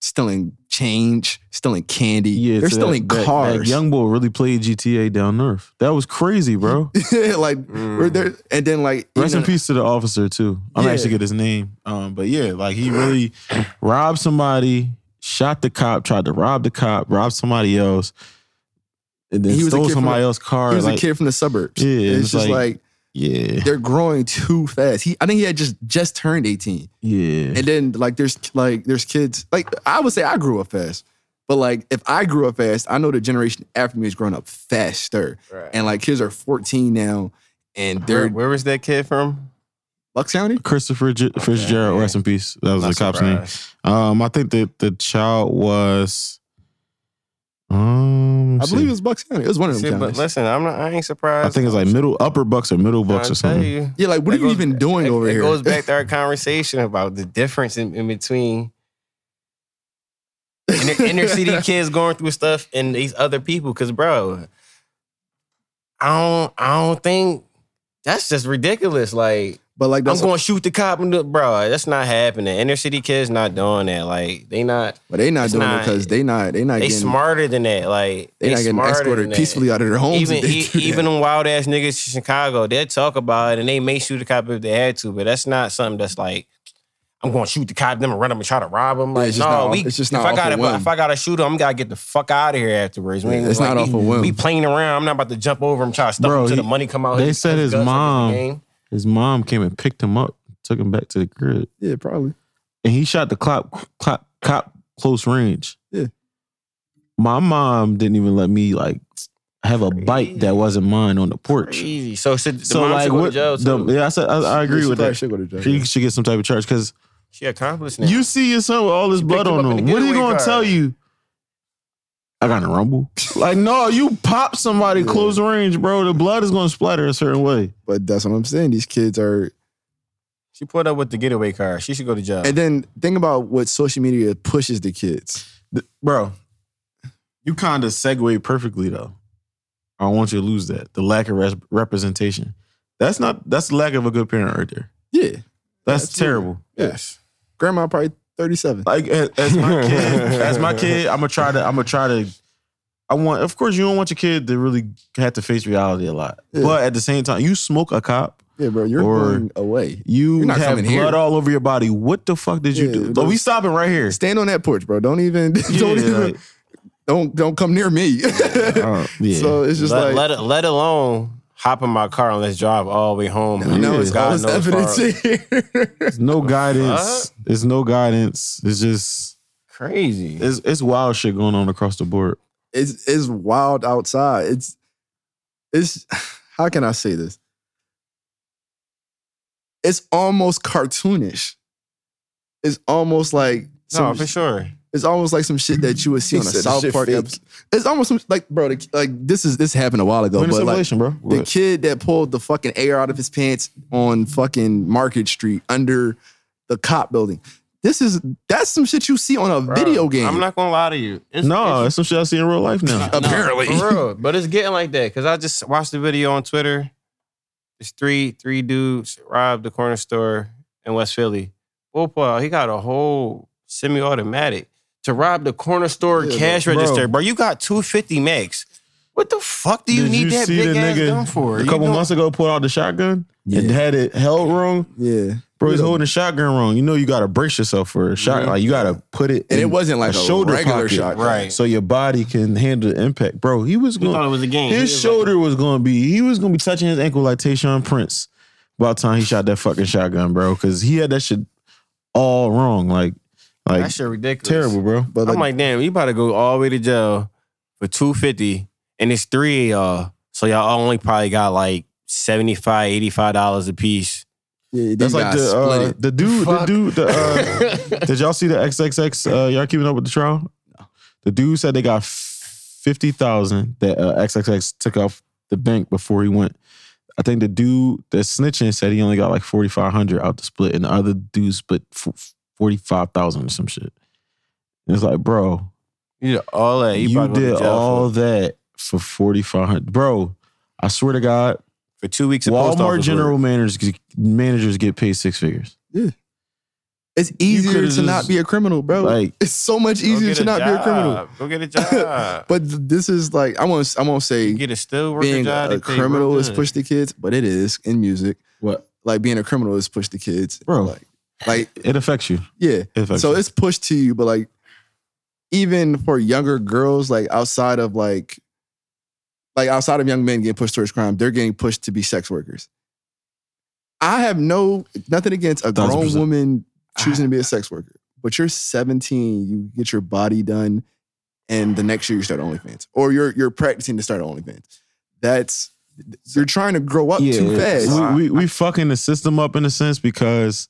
stealing change, stealing candy. Yeah, they're to stealing that, that- cars. That, young boy really played GTA down north. That was crazy, bro. like Mm. we're there, and then like you Rest know, in peace to the officer too. I'm Yeah. actually get his name. Um, but yeah, like he really robbed somebody, shot the cop, tried to rob the cop, robbed somebody else, and then He was stole kid somebody the- else's car. He was like, a kid from the suburbs. Yeah, it's, it's just like- like Yeah, they're growing too fast. He, I think he had just just turned 18. yeah. And then like there's like there's kids like I would say I grew up fast, but like if I grew up fast, I know the generation after me is growing up faster. Right. And like kids are 14 now, and they're where, where was that kid from? Bucks County. Christopher J- Fitzgerald, yeah. rest in peace. That was Not the cop's name. Um, I think that the child was. Um, I let's believe see. it was Bucks County. It was one of them See, but counties. listen, I'm not. I ain't surprised. I think it's like middle upper bucks or middle bucks or Trying tell something. you. yeah, like what are That you even doing it, over it here? goes back to our conversation about the difference in, in between inner, inner city kids going through stuff and these other people. Cause bro, I don't I don't think that's just ridiculous. Like but like I'm that's going to shoot the cop and do, bro. That's not happening. Inner city kids not doing that. Like they not. but they not it's doing it not- because they not they not They getting smarter than that. Like they not getting smarter than escorted that. peacefully out of their homes. Even if they e- do that. even them wild ass niggas in Chicago, they'll talk about it and they may shoot the cop if they had to, but that's not something that's like I'm going to shoot the cop, them and run them and try to rob them. Yeah, Like it's just no, not- we. it's just if I off a to whim. if I got to shoot him, I gotta get the fuck out of here afterwards. We ain't- it's not off a we- whim. We playing around. I'm not about to jump over him, try to stuff Bro, him till he- the money come out. they said his like it's mom- game. His mom came and picked him up, took him back to the crib, yeah, probably. and he shot the cop cop cop close range. Yeah. My mom didn't even let me like have a bite that wasn't mine on the porch. Easy. So should the So mom like should go to what? jail the- yeah, I said I, I agree She with that. should go to jail. She should get some type of charge because She accomplished now. you see your son with all this blood picked him on up in him. the What are you getaway gonna car. tell you? I got a rumble. like no, you pop somebody close range, bro. The blood is gonna splatter a certain way. But that's what I'm saying. These kids are. she pulled up with the getaway car. She should go to jail. And then think about what social media pushes the kids. Th- bro. You kind of segue perfectly though. I don't want you to lose that. The lack of res- representation. That's not. That's the lack of a good parent right there. Yeah. That's Absolutely. terrible. Yes. Grandma probably 37. Like as, as my kid, as my kid, I'm gonna try to. I'm gonna try to. I want. Of course, you don't want your kid to really have to face reality a lot. Yeah. But at the same time, you smoke a cop. Yeah, bro. You're Or- going away. You You're not have blood here. all over your body. What the fuck did you do? those- Oh, we stopping right here. Stand on that porch, bro. Don't even don't even like- don't don't come near me. Uh, yeah. So it's just let, like let, let alone hop in my car and let's drive all the way home. I know Yeah. it's God knows evidence here. There's no guidance. There's no guidance. It's just Crazy. it's it's wild shit going on across the board. it's it's wild outside. It's it's how can I say this? It's almost cartoonish. It's almost like no, some, for sure. It's almost like some shit that you would see He on a South Park fake. episode. It's almost some, like bro, the, like this is this happened a while ago, When but like simulation, bro. the kid that pulled the fucking air out of his pants on fucking Market Street under the cop building. This is that's some shit you see on a video game. I'm not gonna lie to you. It's, no, it's- that's some shit I see in real life now. apparently. For real, but it's getting like that because I just watched the video on Twitter. There's three three dudes robbed the corner store in West Philly. Bullpaw, he got a whole semi-automatic to rob the corner store Yeah, cash bro. register. Bro, you got 250 max. What the fuck do you Did need you that see big the ass nigga gun for? a couple don't- months ago pulled out the shotgun and had it held wrong? Yeah. Bro, he's holding the shotgun wrong. You know you gotta brace yourself for a shot. Like you gotta put it And it wasn't like a, shoulder regular pocket. shot. Right. so your body can handle the impact. Bro, he was We thought it was a game. his He was like- shoulder was gonna be he was gonna be touching his ankle like Tayshaun Prince by the time he shot that fucking shotgun, bro. Cause he had that shit all wrong. Like like that shit ridiculous. Terrible, bro. But like, I'm like, damn, you about to go all the way to jail for 250 and it's three of y'all. So y'all only probably got like 75 $85 a piece. Yeah, that's like the, uh, the dude, the dude, the uh, did y'all see the XXX? Uh, y'all keeping up with the trial? The dude said they got 50,000 that uh, XXX took off the bank before he went. I think the dude that snitching said he only got like 4,500 out the split, and the other dude split 45,000 or some shit. And it's like, bro, you did all that. You, you did all for. that for 4,500. Bro, I swear to God. For two weeks Walmart general managers, managers get paid six figures. Yeah. It's easier to just, not be a criminal, bro. Like it's so much easier to not job. be a criminal. Go get a job. but this is like I won't I won't say get a still worker being job. A criminal is push the kids, but it is in music. What like being a criminal is push the kids, bro. Like like it affects you. yeah. It affects So you. it's pushed to you, but like even for younger girls, like outside of like like outside of young men getting pushed towards crime, they're getting pushed to be sex workers. I have no nothing against a grown percent. woman choosing to be a ah. sex worker, but you're 17, you get your body done, and the next year you start OnlyFans, or you're you're practicing to start OnlyFans. That's you're trying to grow up too fast. We, we we fucking the system up in a sense because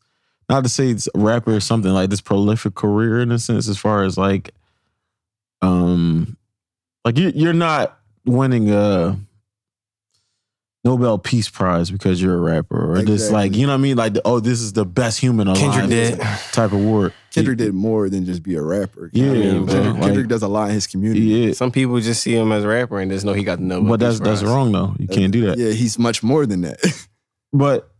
not to say it's a rapper or something like this prolific career in a sense as far as like um like you you're not winning a Nobel Peace Prize because you're a rapper or just like you know what I mean like oh this is the best human alive Kendrick did. type of award. Kendrick did more than just be a rapper. Yeah, I mean, bro. Kendrick, Like- Kendrick does a lot in his community. Yeah, Some people just see him as a rapper and just know he got the Nobel. but that's Peace that's Prize. wrong though. You can't do that. Yeah, he's much more than that. But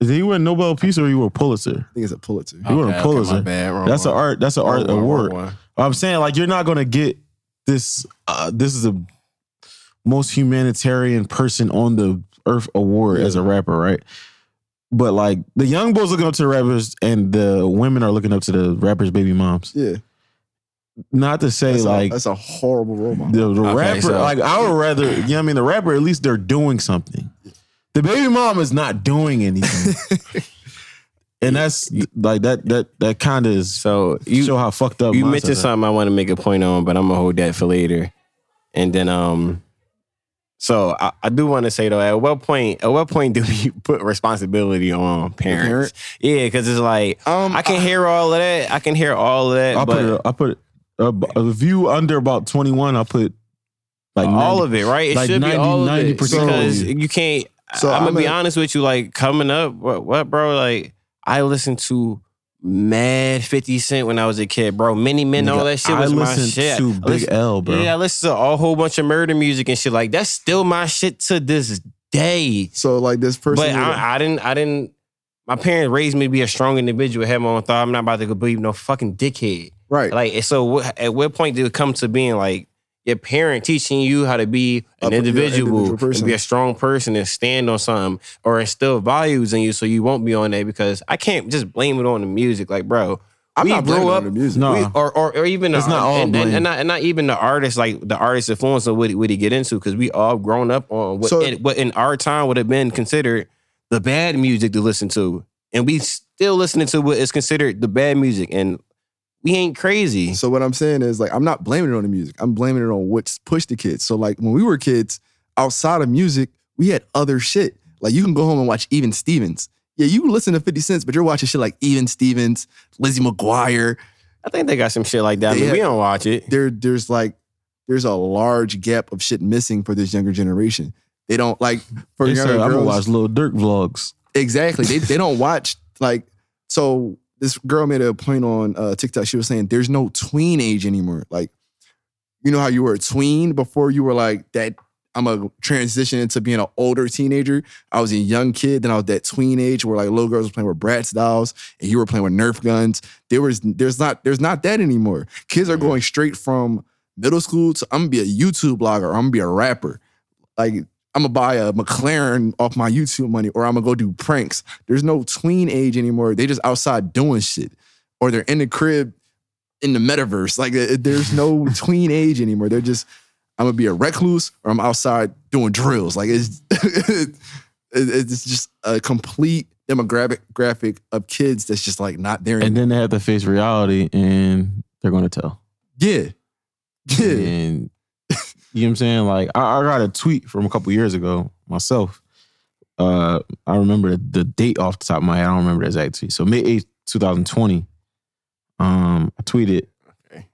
did he win Nobel Peace or you were Pulitzer? I think it's a Pulitzer. You won a Okay, okay, Pulitzer. my bad. Wrong That's an art. That's an art one, wrong award. one. I'm saying like you're not gonna get this. Uh, this is the most humanitarian person on the earth award as a rapper, right? But like the young boys looking up to the rappers, and the women are looking up to the rappers' baby moms. Yeah, Not to say that's, like a, that's a horrible role model. the, the Okay, rapper, so- like I would rather, you know what I mean? The rapper, at least they're doing something. The baby mom is not doing anything. and that's like that that that kind of is So you show how fucked up you mentioned that. something I want to make a point on, but I'm gonna hold that for later. And then um So I, I do want to say though, at what point, at what point do we put responsibility on parents? parent? Yeah, because it's like Um, I can hear all of that. I can hear all of that, I put it, I put it, uh, a view under about 21. I put like all 90 of it, right? It like should 90, be all of it 90% because of it. you can't. So I'm gonna be honest with you. Like coming up, what, what, bro? Like I listened to mad Fifty Cent when I was a kid, bro. Many men, all that shit I was my shit. to Big L, bro. Yeah, I listened to a whole bunch of murder music and shit. Like that's still my shit to this day. So like this person. But I, I didn't. I didn't. My parents raised me to be a strong individual. Have my own thought. I'm not about to believe no fucking dickhead. right. Like, so what, at what point did it come to being like your parent teaching you how to be an yeah, individual, individual and be a strong person and stand on something or instill values in you so you won't be on there? Because I can't just blame it on the music. Like, bro, I'm we not grew blaming up- on the music. No. we, or, or or even It's the, not all and, and, blame. and not, and not even the artist like the artist influence of what, he- what he get into because we all grown up on what, So- in, what in our time would have been considered the bad music to listen to, and we still listening to what is considered the bad music, and we ain't crazy. So what I'm saying is like I'm not blaming it on the music. I'm blaming it on what's pushed the kids. So like when we were kids, outside of music, we had other shit. Like you can go home and watch Even Stevens. Yeah, you listen to 50 Cents, but you're watching shit like Even Stevens, Lizzie McGuire. I think they got some shit like that. I They mean, had- we don't watch it. There, there's like there's a large gap of shit missing for this younger generation. They don't like for They younger said, I'm gonna watch little Durk vlogs. Exactly. They they don't watch like so. This girl made a point on uh, TikTok. She was saying there's no tween age anymore. Like, you know how you were a tween before you were like that. I'm a transition into being an older teenager. I was a young kid, then I was that tween age where like little girls were playing with Bratz dolls and you were playing with Nerf guns. There was there's not there's not that anymore. Kids are going straight from middle school to I'm gonna be a YouTube blogger I'm gonna be a rapper. Like I'm gonna buy a McLaren off my YouTube money, or I'm gonna go do pranks. There's no tween age anymore. They just outside doing shit, or they're in the crib in the metaverse. Like uh, there's no tween age anymore. They're just I'm gonna be a recluse, or I'm outside doing drills. Like it's it's just a complete demographic graphic of kids that's just like not there. And anymore. then they have to face reality and they're gonna tell. yeah, yeah. And you know what I'm saying? Like I, I got a tweet from a couple years ago myself. Uh I remember the, date off the top of my head. I don't remember the exact tweet. So May 8th, 2020. Um, I tweeted, Okay.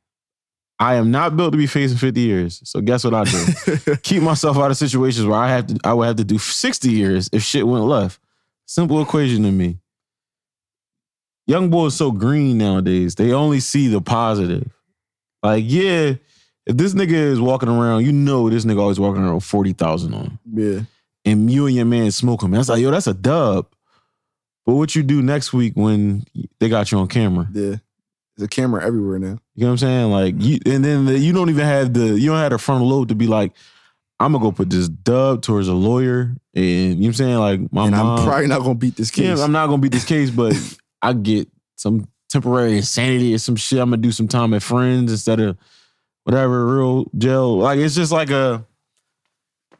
I am not built to be facing 50 years. So guess what I do? Keep myself out of situations where I have to I would have to do 60 years if shit went left. Simple equation to me. Young boys so green nowadays. They only see the positive. Like, yeah, if this nigga is walking around, you know this nigga always walking around 40,000 on him. yeah. And you and your man smoke him. That's like, yo, that's a dub. But what you do next week when they got you on camera? Yeah. There's a camera everywhere now. You know what I'm saying? Like you, and then the, you don't even have the you don't have the frontal lobe to be like, I'm gonna go put this dub towards a lawyer, and you know what I'm saying? Like my and mom, I'm probably not gonna beat this case. yeah, I'm not gonna beat this case, but I get some temporary insanity or some shit. I'm gonna do some time at friends instead of whatever real jail. Like it's just like a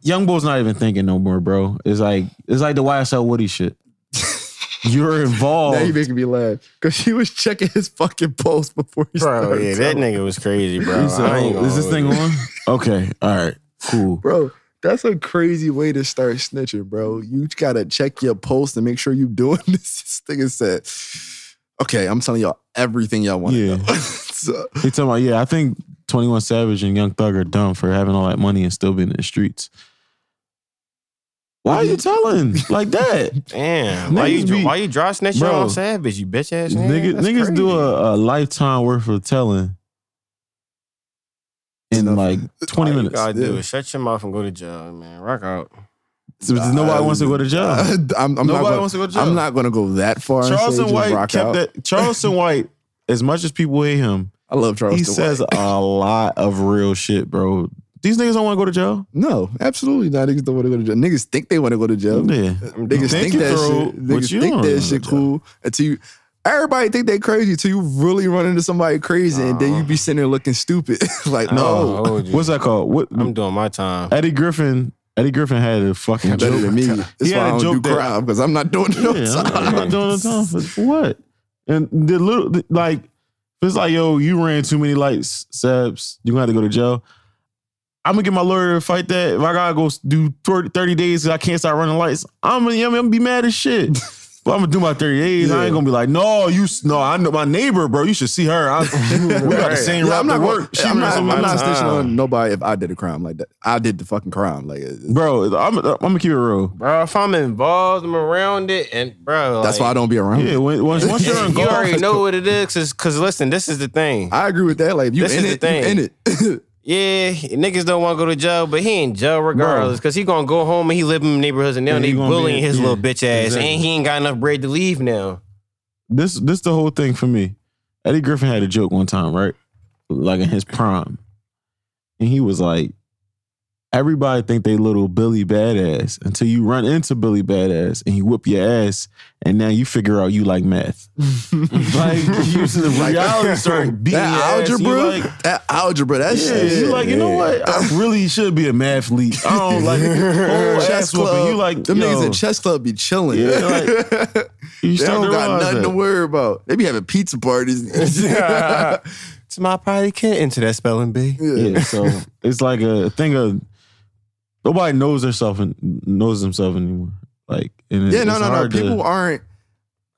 young boy's not even thinking no more, bro. It's like it's like the YSL Woody shit. You're involved. Now you making me laugh because she was checking his fucking post before he Bro, started. yeah, that nigga was crazy, bro. Said, I ain't "Oh, is gonna this thing hold on? Okay, all right, cool. Bro, that's a crazy way to start snitching, bro. You gotta check your post and make sure you're doing this. This nigga said, okay, I'm telling y'all everything y'all want to Yeah. know. so, He talking about, yeah, I think 21 Savage and Young Thug are dumb for having all that money and still being in the streets. Why are you telling like that? Damn. Why you, Niggas be- why you draw snitching Bro. on Savage, you bitch ass nigga? Nigga, That's niggas do a, a lifetime worth of telling in Enough. like 20 All you minutes. gotta do is shut your mouth and go to jail, man. Rock out. So nobody wants to go to jail. I'm, I'm not Nobody gonna, wants to go to jail. I'm not gonna go that far. Charleston White kept out. that. Charleston White, as much as people hate him, I love Charleston he says a lot of real shit, bro. These niggas don't want to go to jail. no, absolutely not. Niggas don't want to go to jail. Niggas think they want to go to jail. Yeah. Niggas Think think, that throw, shit. Niggas you think that shit go to jail. cool until you. Everybody think they crazy until you really run into somebody crazy and then you be oh. sitting there looking stupid. like oh, No. no, hold you. What's that called? What I'm doing my time. Eddie Griffin? Eddie Griffin had a fucking better joke. than me. That's He why had I a don't do joke that- crime because I'm not doing no Yeah, I'm not- I'm not doing the time for, for what? And the little like, if it's like, yo, you ran too many lights, Sebs, you're gonna have to go to jail. I'm gonna get my lawyer to fight that. If I gotta go do 30 30 days, 'cause I can't start running lights. I'm gonna, I'm gonna be mad as shit. But I'm gonna do my 30 days. I ain't gonna be like, no, you, no, I know my neighbor, bro. You should see her. I, we got the same Yeah, route I'm not, work. gonna, I'm not, I'm not time. snitching on nobody if I did a crime like that. I did the fucking crime. Like bro. I'm, I'm gonna keep it real. Bro, if I'm involved, I'm around it, and bro, that's why I don't be around. Yeah, when, once, once you're You already know what it is, because listen, this is the thing. I agree with that. Like if you This in is it, the you thing. in it. Yeah, niggas don't want to go to jail, but he in jail regardless, cause he gonna go home and he live in neighborhoods, and now Yeah, they he gonna be bullying in- his yeah, little bitch ass, exactly. and he ain't got enough bread to leave now. this this the whole thing for me. Eddie Griffin had a joke one time, right? Like in his prime. And he was like, everybody think they little Billy Badass until you run into Billy Badass and he whoop your ass and now you figure out you like math. like you see the reality start beating that your ass, algebra, like, that algebra, that yeah, shit. you like, you know what? I really should be a mathlete. I don't like oh, Chess club. You like them yo, niggas at chess club be chilling. Yeah, like, you they don't got nothing that. to worry about. They be having pizza parties. So I probably can't enter that spelling bee. Yeah, so it's like a thing of nobody knows themselves and knows themselves anymore. Like, and it- yeah, no, it's no, no. hard to- People aren't.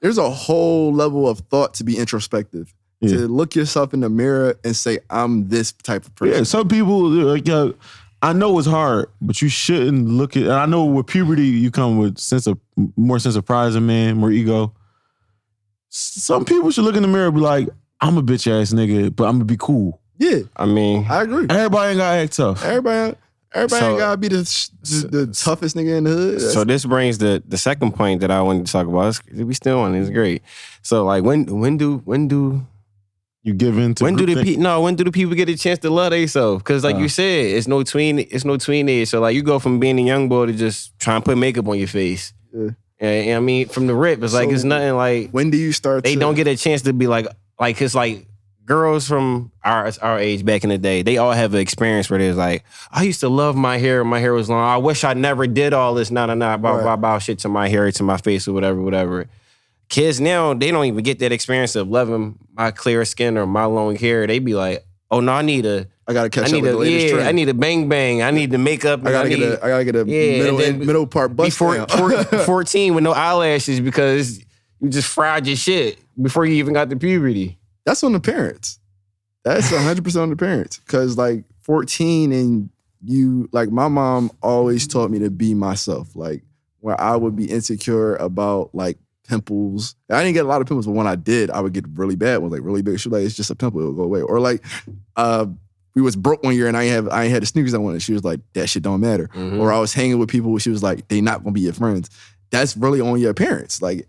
There's a whole level of thought to be introspective. Yeah. To look yourself in the mirror and say, "I'm this type of person." yeah, some people like, yo, I know it's hard, but you shouldn't look at. And I know with puberty, you come with sense of more sense of pride as a man, more ego. Some people should look in the mirror and be like, "I'm a bitch ass nigga, but I'm gonna be cool." yeah, I mean, I agree. Everybody ain't gotta act tough. Everybody, everybody So- ain't gotta be the, the, the toughest nigga in the hood. so this brings the the second point that I wanted to talk about. It's- we still on. It's great. So like when when do when do You give in to when do the groupthink. pe- no when do the people get a chance to love themselves? Because like Uh. you said, it's no tween it's no tween age. So like you go from being a young boy to just trying to put makeup on your face. Yeah. And, and I mean, from the rip, it's like it's nothing like when do you start? they to, don't get a chance to be like like it's like girls from our our age back in the day. They all have an experience where there's like, I used to love my hair. My hair was long. I wish I never did all this. Nah, nah, nah. Bow, Right. bow, bow, shit to my hair, to my face, or whatever, whatever. Kids now, they don't even get that experience of loving my clear skin or my long hair. They be like, oh no, I need a, I gotta I catch up need with a, the latest yeah, trend. I need a bang bang. I need the makeup. I gotta need, get a. I gotta get a Yeah, middle then middle part bust before four- 14 with no eyelashes because you just fried your shit before you even got to puberty. That's on the parents. That's 100 percent on the parents. Cause like 14 and you like my mom always taught me to be myself. Like where I would be insecure about like pimples. I didn't get a lot of pimples, but when I did, I would get really bad ones, like really big. She was like, it's just a pimple, it'll go away. Or like uh we was broke one year and I have I ain't had the sneakers I wanted. She was like, that shit don't matter. Mhm. Or I was hanging with people. She was like, they not gonna be your friends. That's really on your parents. Like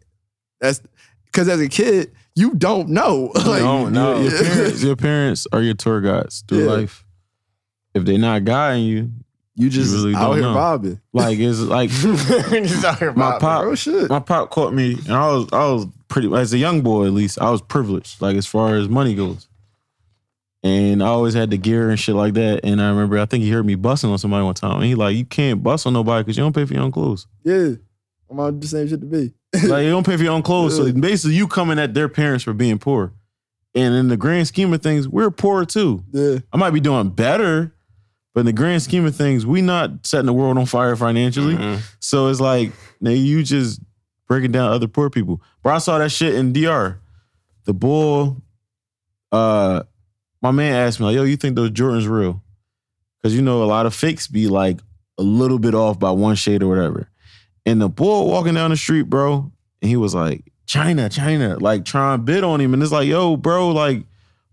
that's because as a kid, you don't know. like, don't know. Your, your parents, your parents are your tour guides through Yeah. life. If they're not guiding you, You just really out don't here know. bobbing. like it's like my pop. Oh shit. My pop caught me, and I was I was pretty as a young boy at least. I was privileged, like as far as money goes. And I always had the gear and shit like that. And I remember, I think he heard me busting on somebody one time. And he like, you can't bust on nobody because you don't pay for your own clothes. Yeah. I'm on the same shit to be. like you don't pay for your own clothes. So basically, you coming at their parents for being poor. And in the grand scheme of things, we're poor too. Yeah. I might be doing better, but in the grand scheme of things, we not setting the world on fire financially. Mhm. So it's like, now you just breaking down other poor people. Bro, I saw that shit in DR. The bull, uh, my man asked me, like, yo, you think those Jordans real? Because you know, a lot of fakes be like a little bit off by one shade or whatever. And the bull walking down the street, bro, and he was like, China, China, like trying to bid on him. And it's like, yo, bro, like,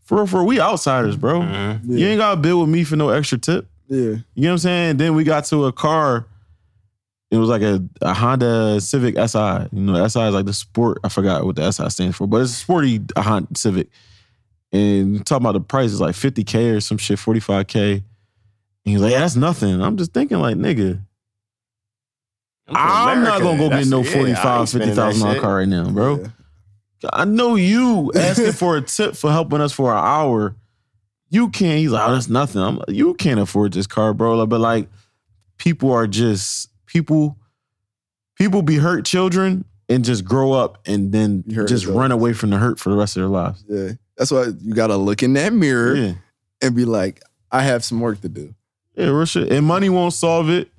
for real, for real, we outsiders, bro. Mhm. You ain't got to bid with me for no extra tip. Yeah. You know what I'm saying? Then we got to a car. It was like a, a Honda Civic SI. You know, the SI is like the sport. I forgot what the SI stands for, but it's a sporty a Honda Civic. And talking about the price is like 50K or some shit, 45K. And he's like, yeah, that's nothing. I'm just thinking, like, nigga, I'm not gonna go get no That's- yeah, I ain't 45, spending that 50,000 dollar car right now, bro. Yeah. I know you asking for a tip for helping us for an hour. You can't. He's like, oh, that's nothing. I'm like, you can't afford this car, bro. But like, people are just people. People be hurt children and just grow up and then just run away from the hurt for the rest of their lives. Yeah. That's why you gotta look in that mirror Yeah, and be like, I have some work to do. Yeah, real shit. And money won't solve it.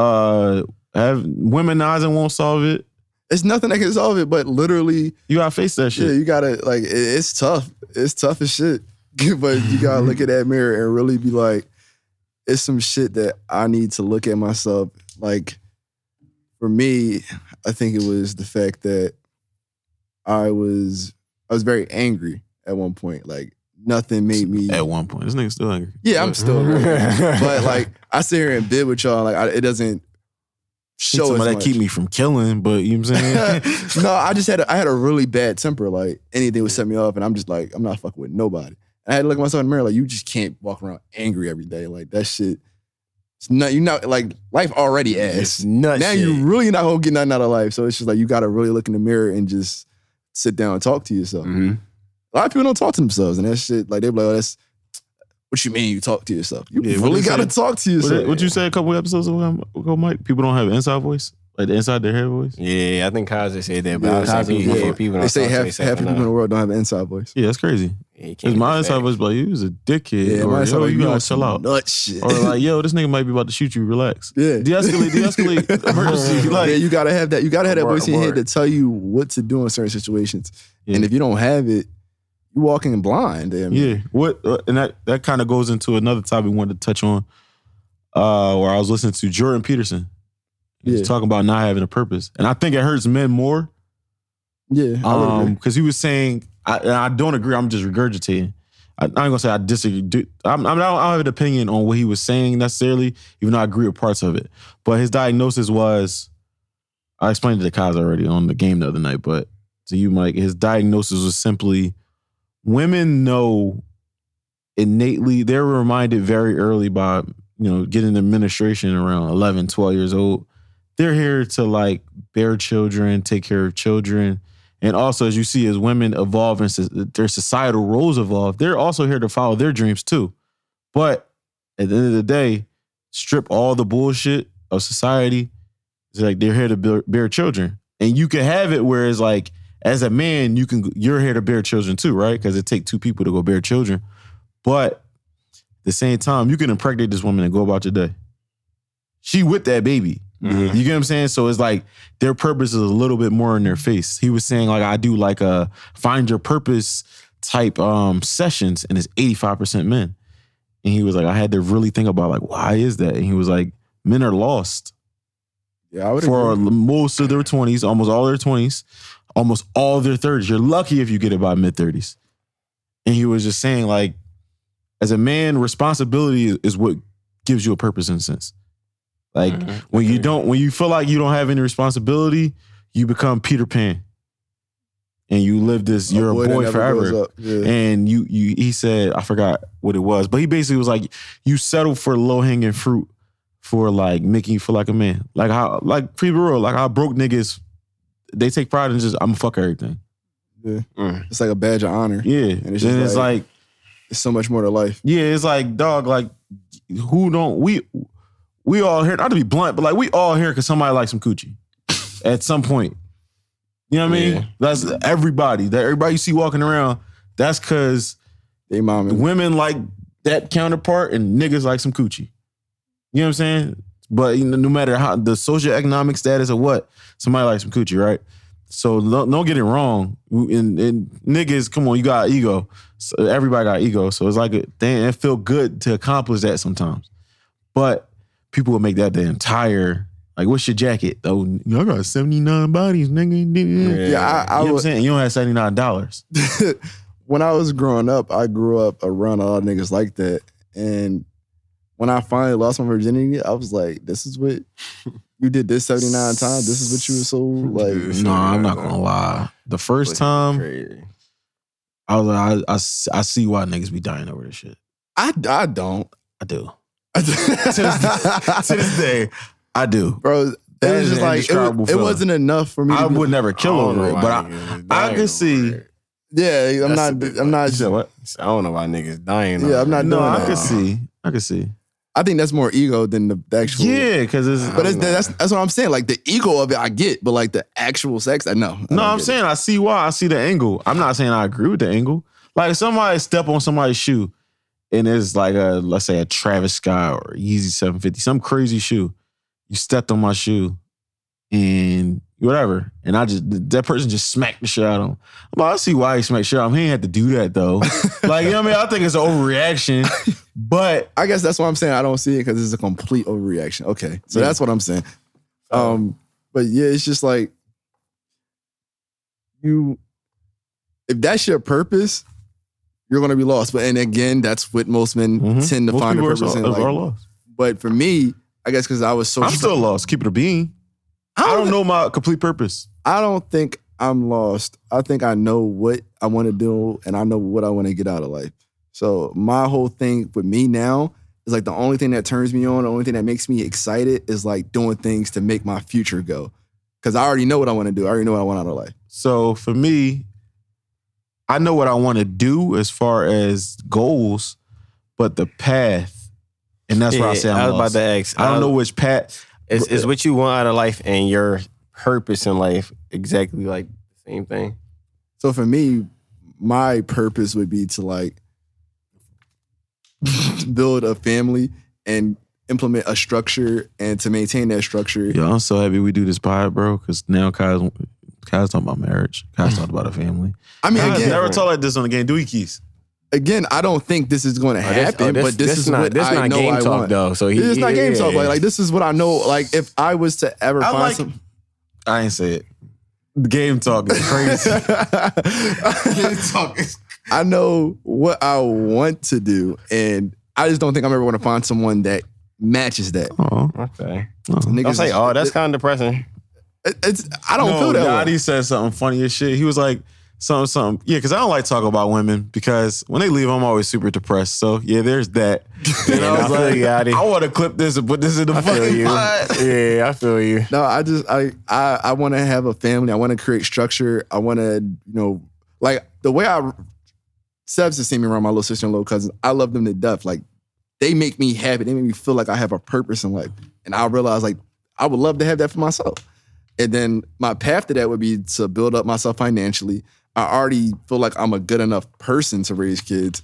Uh, have womenizing won't solve it. It's nothing that can solve it, but literally, You gotta face that shit. yeah, you gotta like. it- It's tough. It's tough as shit. but you gotta look at that mirror and really be like, it's some shit that I need to look at myself. Like, for me, I think it was the fact that I was I was very angry at one point. Like nothing made me. At one point, this nigga still angry. Yeah, I'm still. angry. but like I sit here and bid with y'all. Like I, it doesn't show Show as that much. keep me from killing, but you know what I'm saying? no, I just had a, I had a really bad temper. Like anything would set me off, and I'm just like I'm not fucking with nobody. And I had to look at myself in the mirror. Like you just can't walk around angry every day. Like that shit. It's not you not like life already It's ass. nuts. Now you really not gonna get nothing out of life. So it's just like you gotta really look in the mirror and just sit down and talk to yourself. hmm A lot of people don't talk to themselves, and that shit like they're like, oh, that's what you mean you talk to yourself. You Yeah, really they gotta say? talk to yourself. what you say a couple episodes ago, ago, Mike? People don't have an inside voice, like the inside their head voice. Yeah, I think Kaza said that, but Yeah, I was like, Cosby, people, yeah. people they don't say half half the people in the world don't have an inside voice. Yeah, that's crazy. Cause can't my inside that. voice be like, you was a dickhead, Yeah, or my yo, voice you be gotta on chill some out, nut shit. or like, yo, this nigga might be about to shoot you. Relax. yeah. De-escalate, de-escalate, emergency. yeah, you gotta have that. You gotta have that voice in your head to tell you what to do in certain situations. And if you don't have it, you walking blind. I mean, Yeah. What uh, and that that kind of goes into another topic we wanted to touch on. Uh, where I was listening to Jordan Peterson. He was Yeah. talking about not having a purpose, and I think it hurts men more. yeah. Would Um, because he was saying, I, and I don't agree. I'm just regurgitating. I, ain't gonna say I disagree. Do- I'm, I'm, I don't have an opinion on what he was saying necessarily, even though I agree with parts of it. But his diagnosis was, I explained it to Kaz already on the game the other night, but to you, Mike, his diagnosis was simply women know innately, they're reminded very early by, you know, getting administration around 11, 12 years old. They're here to like bear children, take care of children. And also, as you see, as women evolve and their societal roles evolve, they're also here to follow their dreams too. But at the end of the day, strip all the bullshit of society. It's like they're here to bear, bear children, and you can have it where it's like, as a man, you can you're here to bear children too, right? Because it take two people to go bear children. But at the same time, you can impregnate this woman and go about your day. She with that baby. Mhm. You get what I'm saying? So it's like their purpose is a little bit more in their face. He was saying like I do like a find your purpose type um sessions and it's 85% men. And he was like I had to really think about like why is that? And he was like men are lost Yeah, I would for agree. most of their 20s, almost all their 20s, almost all their 30s. You're lucky if you get it by mid 30s. And he was just saying like as a man responsibility is- is what gives you a purpose in a sense. Like Mhm. when you don't, when you feel like you don't have any responsibility, you become Peter Pan, and you live this. You're a boy that boy forever. Yeah. and you you. He said, I forgot what it was, but he basically was like, you settle for low hanging fruit for like making you feel like a man, like how like pre real, like how broke niggas. They take pride in just I'm fuck everything. Mm. It's like a badge of honor. Yeah, And and it's it's, like, like- It's so much more to life. yeah, it's like dog, like who don't we we all here not to be blunt, but like we all here because somebody likes some coochie at some point. You know what I mean? Yeah. That's everybody. That everybody you see walking around. That's because They mom and women like that counterpart and niggas like some coochie. You know what I'm saying? But you know, no matter how the socioeconomic status or what, somebody likes some coochie, right? So don't, don't get it wrong. And, and niggas, come on, you got ego. So everybody got ego. So it's like a, damn, it feel good to accomplish that sometimes. But people will make that the entire like, what's your jacket? Oh, I got 79 bodies, nigga. yeah, I, I you know what I'm was saying? You don't have $79. when I was growing up, I grew up around a lot of niggas like that. And when I finally lost my virginity, I was like, this is what you did this 79 times. This is what you were so like. No, I'm not gonna lie. The first time Crazy. I was like, "I I see why niggas be dying over this shit. I, I don't. I do. to to this day, I do. Bro, it was just like, it, it, wasn't enough for me I would never kill oh, over it, but I, I could see. Yeah, I'm That's not, I'm not, You said what? I don't know why niggas dying. Yeah, I'm not. No, doing I could see. I could see. I think that's more ego than the actual. Yeah, because it's. But it's, that's that's what I'm saying. Like the ego of it, I get, but like the actual sex, I know. I No, I'm get it. saying I see why. I see the angle. I'm not saying I agree with the angle. Like somebody step on somebody's shoe and it's like a let's say a Travis Scott or Yeezy 750, some crazy shoe. You stepped on my shoe and whatever. And I just that person just smacked the shit out of him. I'm like, I see why he smacked shit out of him. He ain't had to do that though. like, you know what I mean? I think it's an overreaction. But I guess that's why I'm saying I don't see it because it's a complete overreaction. Okay, so Yeah. that's what I'm saying. Um, but yeah, it's just like you, if that's your purpose, you're gonna be lost. But and again, that's what most men Mhm. tend to most find a purpose are, in. Like, but for me, I guess because I was so I'm still lost. Keep it a being. I don't know my complete purpose. I don't think I'm lost. I think I know what I want to do and I know what I want to get out of life. So my whole thing with me now is like the only thing that turns me on, the only thing that makes me excited is like doing things to make my future go. Cause I already know what I want to do. I already know what I want out of life. So for me, I know what I want to do as far as goals, but the path, and that's where I say I'm I was lost. about to ask. I don't uh, know which path. Is is uh, what you want out of life and your purpose in life exactly like the same thing? So for me, my purpose would be to like build a family and implement a structure and to maintain that structure. Yo, I'm so happy we do this pod, bro, because now Kyle's, Kyle's talking about marriage. Kyle's talking about a family. I mean, Kyle's again, never talk like this on the game, do we, Keys? Again, I don't think this is going to Oh, this- happen, oh, this- but this, this is not- what this I not know game I talk, want. though, so he- it's not game yeah, talk. Like, yeah. like this is what I know. Like if I was to ever I find like- some, I ain't say it. Game talk is crazy. game talk is I know what I want to do, and I just don't think I'm ever going to find someone that matches that. Oh, Okay. Niggas Don't say, oh, that's kind of depressing. it- it's I don't no, feel that way. Said something funny as shit. He was like, something, something. Yeah, because I don't like talking about women because when they leave, I'm always super depressed. So yeah, there's that. And I I was feel like, you, Yachty. I want to clip this and put this in the I feel fucking you. pod. yeah, I feel you. No, I just I I I want to have a family. I want to create structure. I want to you know like the way I Sebs has seen me around my little sister and little cousin. I love them to death. Like they make me happy. They make me feel like I have a purpose in life. And I realize like I would love to have that for myself. And then my path to that would be to build up myself financially. I already feel like I'm a good enough person to raise kids.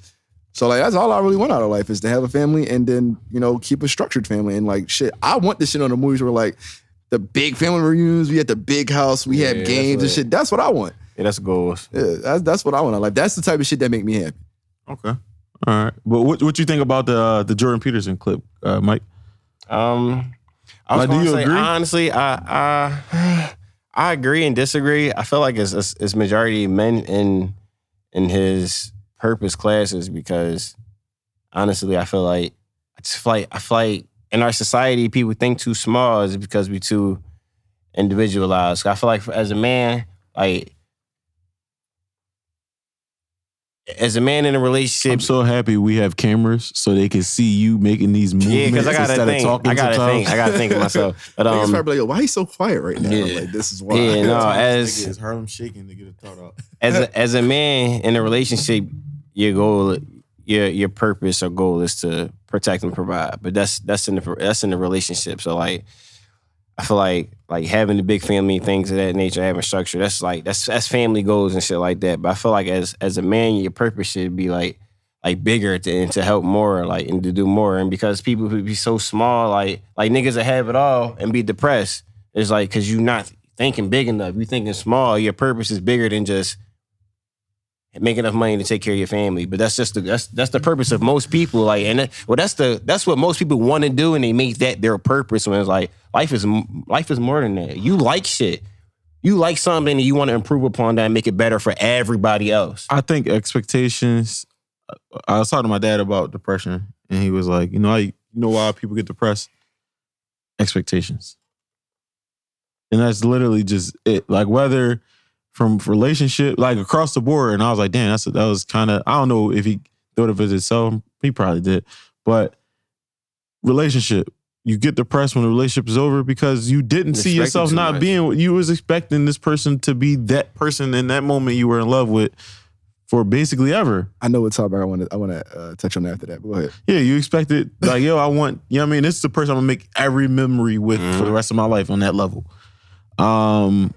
So like that's all I really want out of life is to have a family and then, you know, keep a structured family. And like shit, I want this shit on the movies where like the big family reunions, we had the big house, we Yeah, had that's games and right. shit. That's what I want. Yeah, that's goals. Yeah, that's that's what I want. Like that's the type of shit that make me happy. Okay. All right. But what what you think about the uh, the Jordan Peterson clip, uh, Mike? Um, I was Like, do you say agree? honestly, I I I agree and disagree. I feel like it's, it's it's majority men in in his purpose classes because honestly, I feel like I feel like I feel like in our society, people think too small is because we too individualized. I feel like as a man, like as a man in a relationship, I'm so happy we have cameras so they can see you making these movements yeah, because I gotta instead think. of talking I gotta sometimes. think. I gotta think of myself. But Niggas um, probably like, Yo, why he so quiet right now? I'm yeah. like, this is why. yeah, no, As as Harlem shaking to get a thought out. as a, as a man in a relationship, your goal, your your purpose or goal is to protect and provide. But that's that's in the that's in the relationship. So like, I feel like like having the big family, things of that nature, having structure. That's like that's that's family goals and shit like that. But I feel like as as a man, your purpose should be like like bigger to, and to help more, like and to do more. And because people who be so small, like like niggas that have it all and be depressed, it's like because you're not thinking big enough. You're thinking small. Your purpose is bigger than just make enough money to take care of your family. But that's just the that's that's the purpose of most people. Like, and that, well, that's the that's what most people want to do, and they make that their purpose. When it's like life is life is more than that. You like shit. You like something, and you want to improve upon that and make it better for everybody else. I think expectations. I was talking to my dad about depression, and he was like, "You know, I, you know why people get depressed? Expectations." And that's literally just it. Like whether from relationship, like across the board. And I was like, "Damn, that's that was kind of." I don't know if he thought of it himself. He probably did, but relationship. You get depressed when the relationship is over because you didn't see yourself not much. being what you was expecting this person to be that person in that moment you were in love with for basically ever. I know what topic I want to I want to uh, touch on that after that. But go ahead. Yeah, you expected like, yo, I want, you know what I mean? This is the person I'm gonna make every memory with for the rest of my life on that level. Um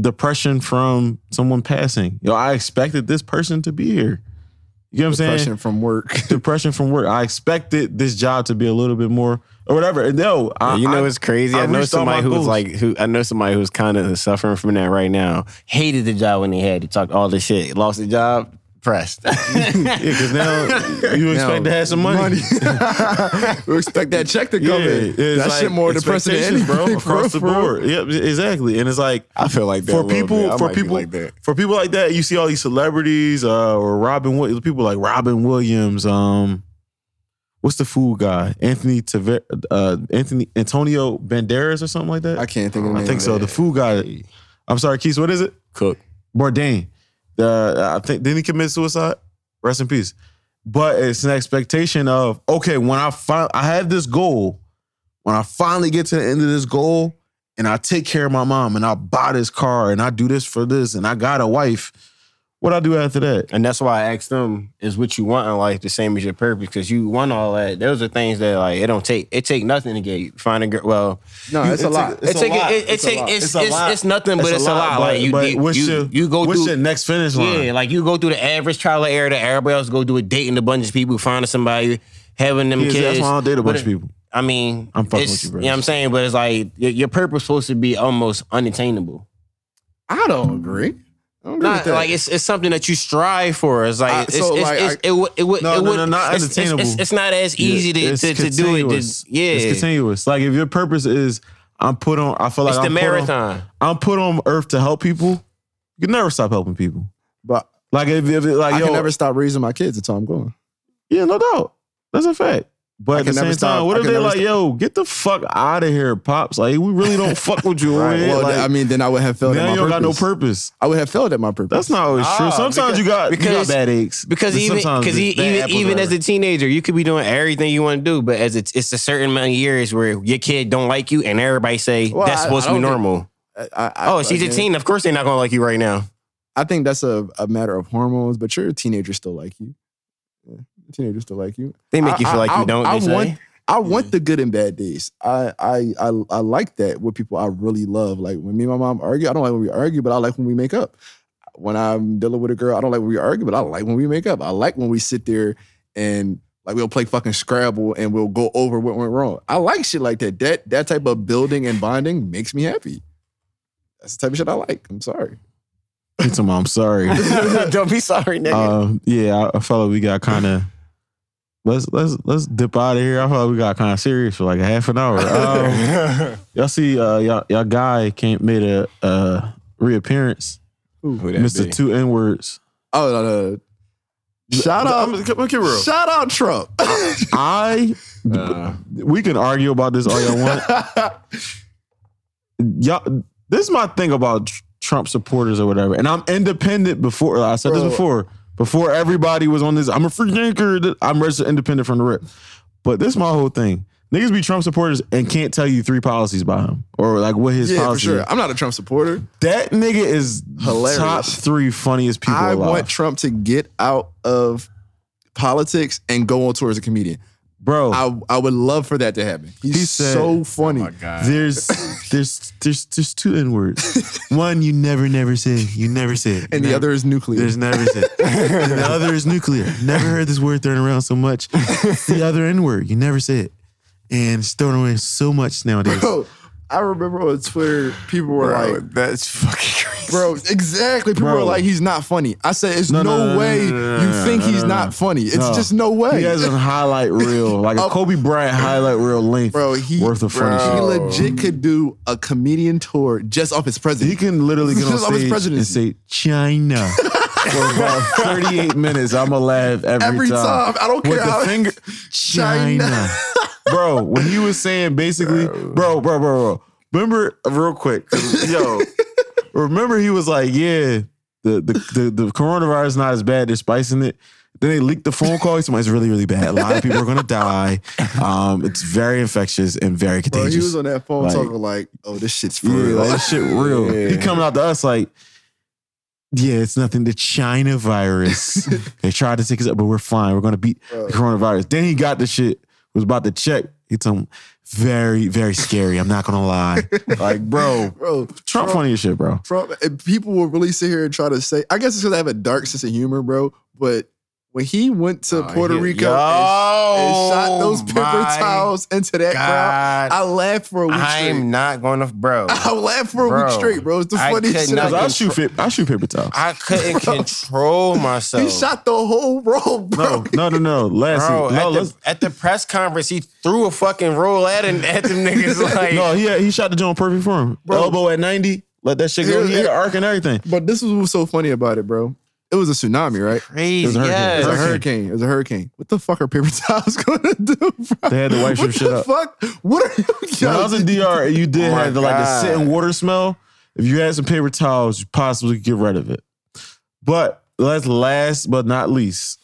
depression from someone passing. Yo, I expected this person to be here. You get what I'm saying? Depression from work. depression from work. I expected this job to be a little bit more or whatever. And no, I, you know I- it's crazy. I, know somebody who's like who I know somebody who's kind of suffering from that right now. Hated the job when they had. He talked all this shit. Lost the job. Pressed. yeah, because now you expect to have some money. we expect that check to come in. it's That like shit more depressing than expectations, anything, bro, across the bro. board. Yep, exactly. And it's like I feel like that for little people, bit. I for might be people, like that. for people like that, you see all these celebrities, uh, or Robin, Wi- people like Robin Williams. Um, what's the food guy? Anthony Taver- uh, Anthony Antonio Banderas or something like that. I can't think of the I name think of so. it. The food guy. I'm sorry, Keith. What is it? Cook. Bourdain. The I think didn't he commit suicide? Rest in peace. But it's an expectation of okay, when I find I have this goal, when I finally get to the end of this goal, and I take care of my mom, and I buy this car, and I do this for this, and I got a wife. What I do after that? And that's why I asked them, is what you want in life the same as your purpose? Because you want all that. Those are things that like it don't take it take nothing to get you. Find a girl. Well, No, it's a lot. It's it a take lot. it, it, It's take it's It's it's, it's nothing, but it's, a lot. but- like you but you, what's you, your, you go what's through your next finish line? Yeah, like you go through the average trial and error that everybody else go do a dating a bunch of people, finding somebody, having them Yeah, kids. that's why I don't date a bunch But of people. I mean, I'm fucking it's- with you, bro. You know what I'm saying? But it's like your, your purpose supposed to be almost unattainable. I don't agree. I don't agree with Not that. like it's it's something that you strive for. It's like I- it's, so, it's, like, it's, I- it would it would No, it no, would no, not it's, it's, unattainable. it's, it's not as easy to, to, to do it. To, yeah, it's continuous. Like if your purpose is I'm put on, I feel like it's the I'm put on- marathon. I'm put on earth to help people. You can never stop helping people. but Like if, if it, like I yo, can never stop raising my kids until I'm going. yeah, no doubt, that's a fact. But at the same stop- time, what I if they never like, stop- yo, get the fuck out of here, pops? Like we really don't fuck with you. Right. Well, like, I mean, then I would have failed at now my you don't got no purpose. purpose. I would have failed at my purpose. That's not always true. Ah, Sometimes because- you got you got because- bad aches. Because even because even even as a teenager, you could be doing everything you want to do, but as it's it's a certain amount of years where your kid don't like you, and everybody say Well, that's I- supposed I to be don't think- normal. I, I, oh, she's a teen. Of course, they're not gonna like you right now. I think that's a, a matter of hormones, but your teenagers still like you. Yeah, teenagers still like you. They make you I- feel like I- you don't. I they say. want- I want the good and bad days. I, I I I like that with people I really love. Like when me and my mom argue, I don't like when we argue, but I like when we make up. When I'm dealing with a girl, I don't like when we argue, but I like when we make up. I like when we sit there and like we'll play fucking Scrabble and we'll go over what went wrong. I like shit like that. That that type of building and bonding makes me happy. That's the type of shit I like. I'm sorry. It's a mom. Sorry. don't be sorry, nigga. Um, yeah, I, I felt like we got kind of. Let's let's let's dip out of here. I felt like we got kind of serious for like a half an hour. Um, y'all see, uh, y'all, y'all guy came made a uh, reappearance. Who Mr. be? Two N words. Oh no, no. Shout out, I'm, I'm, keep it real. shout out Trump. I Uh, we can argue about this all y'all want. y'all, this is my thing about tr- Trump supporters or whatever. And I'm independent before I said Bro. this before. Before everybody was on this, I'm a free thinker. I'm registered independent from the rip. But this is my whole thing. Niggas be Trump supporters and can't tell you three policies by him or like what his yeah, for policy. sure. is. I'm not a Trump supporter. That nigga is Hilarious. top three funniest people I alive. want Trump to get out of politics and go on tour as a comedian. Bro, I I would love for that to happen. He's He said- so funny. There's there's there's there's two N words. One you never never say. You never say it. and the other is nuclear. There's never said. and the other is nuclear. Never heard this word thrown around so much. the other N word. You never say it. And it's thrown away so much nowadays. Bro, I remember on Twitter, people were like, that's fucking crazy. bro, exactly. People Bro. were like, he's not funny. I said, it's no, No, no, no, way no, you think he's not funny. It's No. just no way. He has a highlight reel, like a Oh. Kobe Bryant highlight reel length. Bro, he worth of funny He shit. legit could do a comedian tour just off his president. He can literally get on Just off his stage and presidency. say China for about 38 minutes. I'ma laugh every, time. Every time. I don't With care the finger, China. China. Bro, when he was saying basically, bro, bro, bro, bro. Remember, real quick, yo, remember he was like, yeah, the, the the the coronavirus is not as bad. They're spicing it. Then they leaked the phone call. It's really, really bad. A lot of people are gonna die. Um, it's very infectious and very Bro, contagious. he was on that phone Like- talking like, oh, this shit's for Yeah, real. like, that shit real. He coming out to us like, yeah, it's nothing. The China virus. they tried to take us up, but we're fine. We're gonna beat the coronavirus. Then he got the shit. Was about to check. He told him, very, very scary. I'm not gonna lie. like, bro, Bro, Trump funny as shit, bro. Trump, and people will really sit here and try to say, I guess it's because I have a dark sense of humor, bro. But when he went to Oh, Puerto he- Rico Yo, and, and shot those paper towels into that crowd, I laughed for a week straight. I'm not going to, bro. I laughed for a Bro, week straight, bro. It's the I funniest could shit. not I've I'll shoot, fit, I'll shoot paper towels. I couldn't control myself. He shot the whole roll, bro. No, no, no, no. Last Bro, no, at, let's, the, at the press conference, he threw a fucking roll at him at them niggas like no, he he shot the joint perfect for him. Elbow at ninety, let that shit go. Here- He had an arc and everything. But this was what's so funny about it, bro. It was a tsunami, right? crazy. It was a hurricane. It was a hurricane. It was a hurricane. What the fuck are paper towels gonna do, bro? They had to wipe some what shit the up. fuck? What are you? When I was in DR, you did Oh my have the like the God. sitting water smell. If you had some paper towels, you possibly could get rid of it. But let's last but not least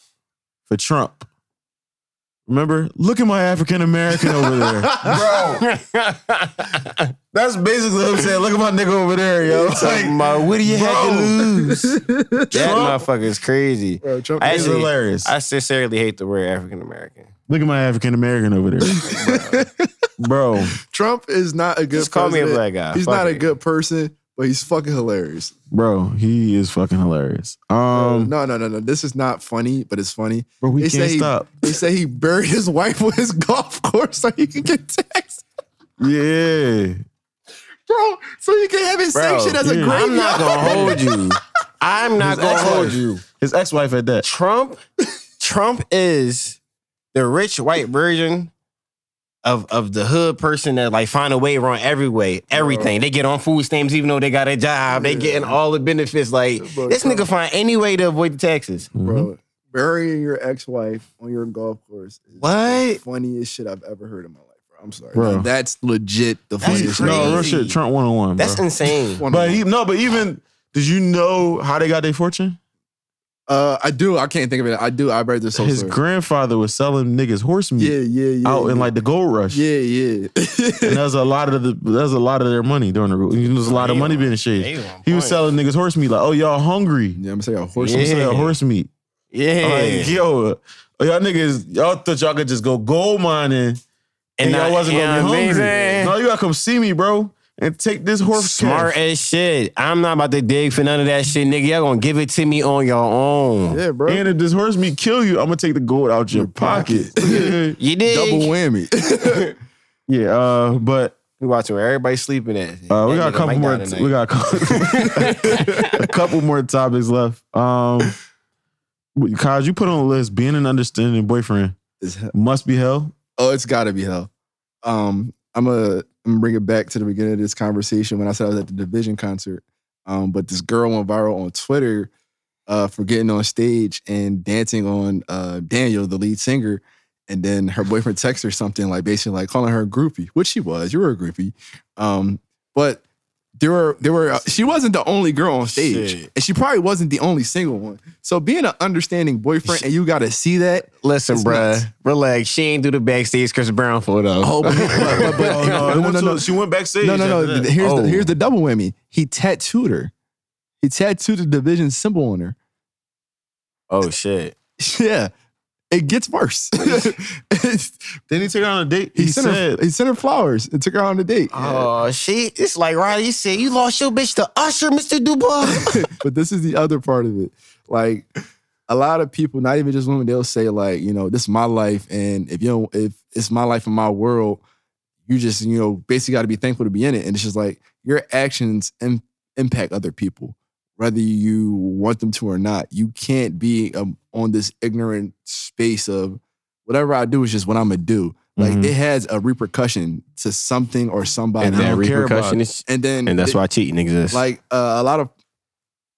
for Trump. Remember, look at my African American over there, bro. That's basically what I'm saying. Look at my nigga over there, yo. Like, Talking about, what do you have to bro. lose? that Trump- motherfucker is crazy. Bro, Trump I It's actually, hilarious. I sincerely hate the word African American. Look at my African American over there, bro. Trump is not a good. Just call me a president. black guy. He's Fuck not a it. good person, but he's fucking hilarious. Bro, he is fucking hilarious. Um, no, no, no, no. This is not funny, but it's funny. bro, we They can't say he- stop. They say he buried his wife with his golf course so he can get taxed, Yeah, bro. So you can have his Bro, sanctioned as a yeah. graveyard. I'm not gonna hold you. I'm not His gonna hold ex-wife. you. his ex-wife at that. Trump, Trump is the rich white version of of the hood person that like find a way around every way, everything. They get on food stamps even though they got a job. They getting all the benefits. Like Bro, this Trump- nigga find any way to avoid the taxes. Mm-hmm. bro. Burying your ex-wife on your golf course is What? the funniest shit I've ever heard in my life, bro. I'm sorry. Bro. Now, that's legit the That's funniest shit. crazy. No, real shit. Trump one on one. That's bro. insane. One But he no, but even did you know how they got their fortune? Uh, I do. I can't think of it. I do. I read this whole His story. grandfather was selling niggas horse meat yeah, yeah, yeah. out yeah. in like the gold rush. yeah, yeah. And there's a lot of the there's a lot of their money during the you know, there's a lot of money being shaved. on He was point. selling niggas horse meat like, oh y'all hungry? yeah, I'm gonna say a horse. I'm Yeah. selling horse meat. Yeah. Like yo, oh, y'all niggas, y'all thought y'all could just go gold mining and, y'all not- wasn't gonna be hungry. mean? No, you gotta come see me, bro, and take this horse Smart cash. as shit. I'm not about to dig for none of that shit, nigga. Y'all gonna give it to me on your own. Yeah, bro. And if this horse meat kill you, I'm gonna take the gold out your, pocket. You did Double whammy. yeah, uh, but We watching where everybody sleeping at. Uh, we That got a couple more. We got a couple, a couple more topics left. Um, Kaz, you put on the list being an understanding boyfriend It's hell. must be hell. Oh, it's gotta be hell. Um, I'm gonna I'm bring it back to the beginning of this conversation when I said I was at the Division concert. Um, but this girl went viral on Twitter uh, for getting on stage and dancing on uh, Daniel, the lead singer. And then her boyfriend texts her something like basically like calling her a groupie, which she was. You were a groupie. Um, but there were there were uh, she wasn't the only girl on stage, Shit. and she probably wasn't the only single one. So being an understanding boyfriend and you got to see that. Listen, bruh. nuts. Relax. She ain't do the backstage Chris Brown photo. Oh, but, but, but, but- Oh, no, no, no, no, She went backstage. no, no, no. Here's Oh. the here's the double whammy. He tattooed her. He tattooed the division symbol on her. Oh shit. Yeah, it gets worse. Then he took her on a date. he, He, sent said, her, he sent her flowers and took her on a date. Oh, shit! It's like Riley said. You lost your bitch to Usher, Mr. Dubois. but this is the other part of it. Like a lot of people, not even just women, they'll say like, you know, this is my life, and if you don't, if it's my life and my world, you just, you know, basically got to be thankful to be in it. And it's just like your actions im- impact other people, whether you want them to or not. You can't be um, on this ignorant space of whatever I do is just what I'm gonna do. Like Mhm. it has a repercussion to something or somebody, and that don't care about repercussion is. and then And that's it- why cheating exists. like uh, a lot of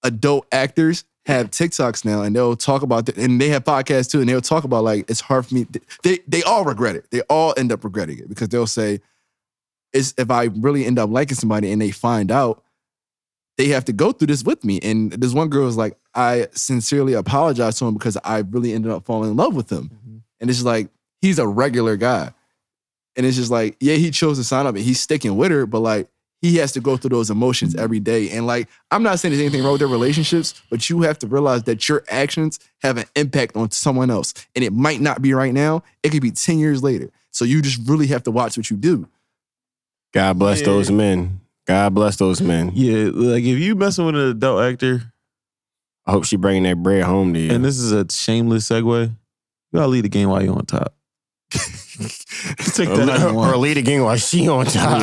adult actors have TikToks now, and they'll talk about it, and they have podcasts too, and they'll talk about like it's hard for me. They they all regret it. They all end up regretting it because they'll say, "It's if I really end up liking somebody and they find out, they have to go through this with me." And this one girl was like, "I sincerely apologize to him because I really ended up falling in love with him," mm-hmm. and it's just like he's a regular guy, and it's just like, yeah, he chose to sign up and he's sticking with her, but like he has to go through those emotions every mm-hmm. day. And like, I'm not saying there's anything wrong with their relationships, but you have to realize that your actions have an impact on someone else. And it might not be right now, it could be 10 years later. So you just really have to watch what you do. God bless Yeah. those men. God bless those men. yeah, like if you messing with an adult actor, I hope she bringing that bread home to you. And this is a shameless segue. You gotta lead the game while you're on top. Take or, that how you or want. lead the game while she on top.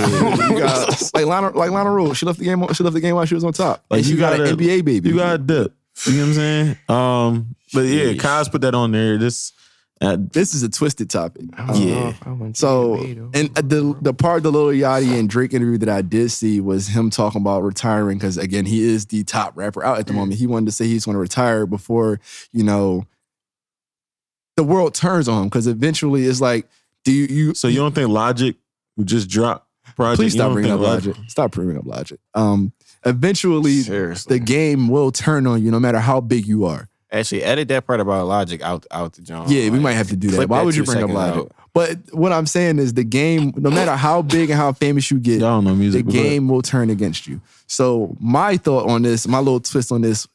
You got, like Lana, like Lana Rhoades, she left the game. She left the game while she was on top. Like, and you got gotta- an NBA baby. You got to dip. You know what I'm saying? Um, but yeah, Sheesh. Kaz put that on there. This, uh, this is a twisted topic. Yeah. So, and uh, the the part the Lil Yachty and Drake interview that I did see was him talking about retiring because again he is the top rapper out at the moment. He wanted to say he's going to retire before you know the world turns on him because eventually it's like, do you you so you don't think Logic who just drop? project? please you stop don't bringing up think logic. Stop bringing up logic. Um, eventually Seriously. the game will turn on you no matter how big you are. Actually, edit that part about logic out out the John. Yeah, we might have to do that. Why that would you bring up logic? out. But what I'm saying is the game, no matter how big and how famous you get, Y'all know the music. but go ahead. game will turn against you. So my thought on this, my little twist on this,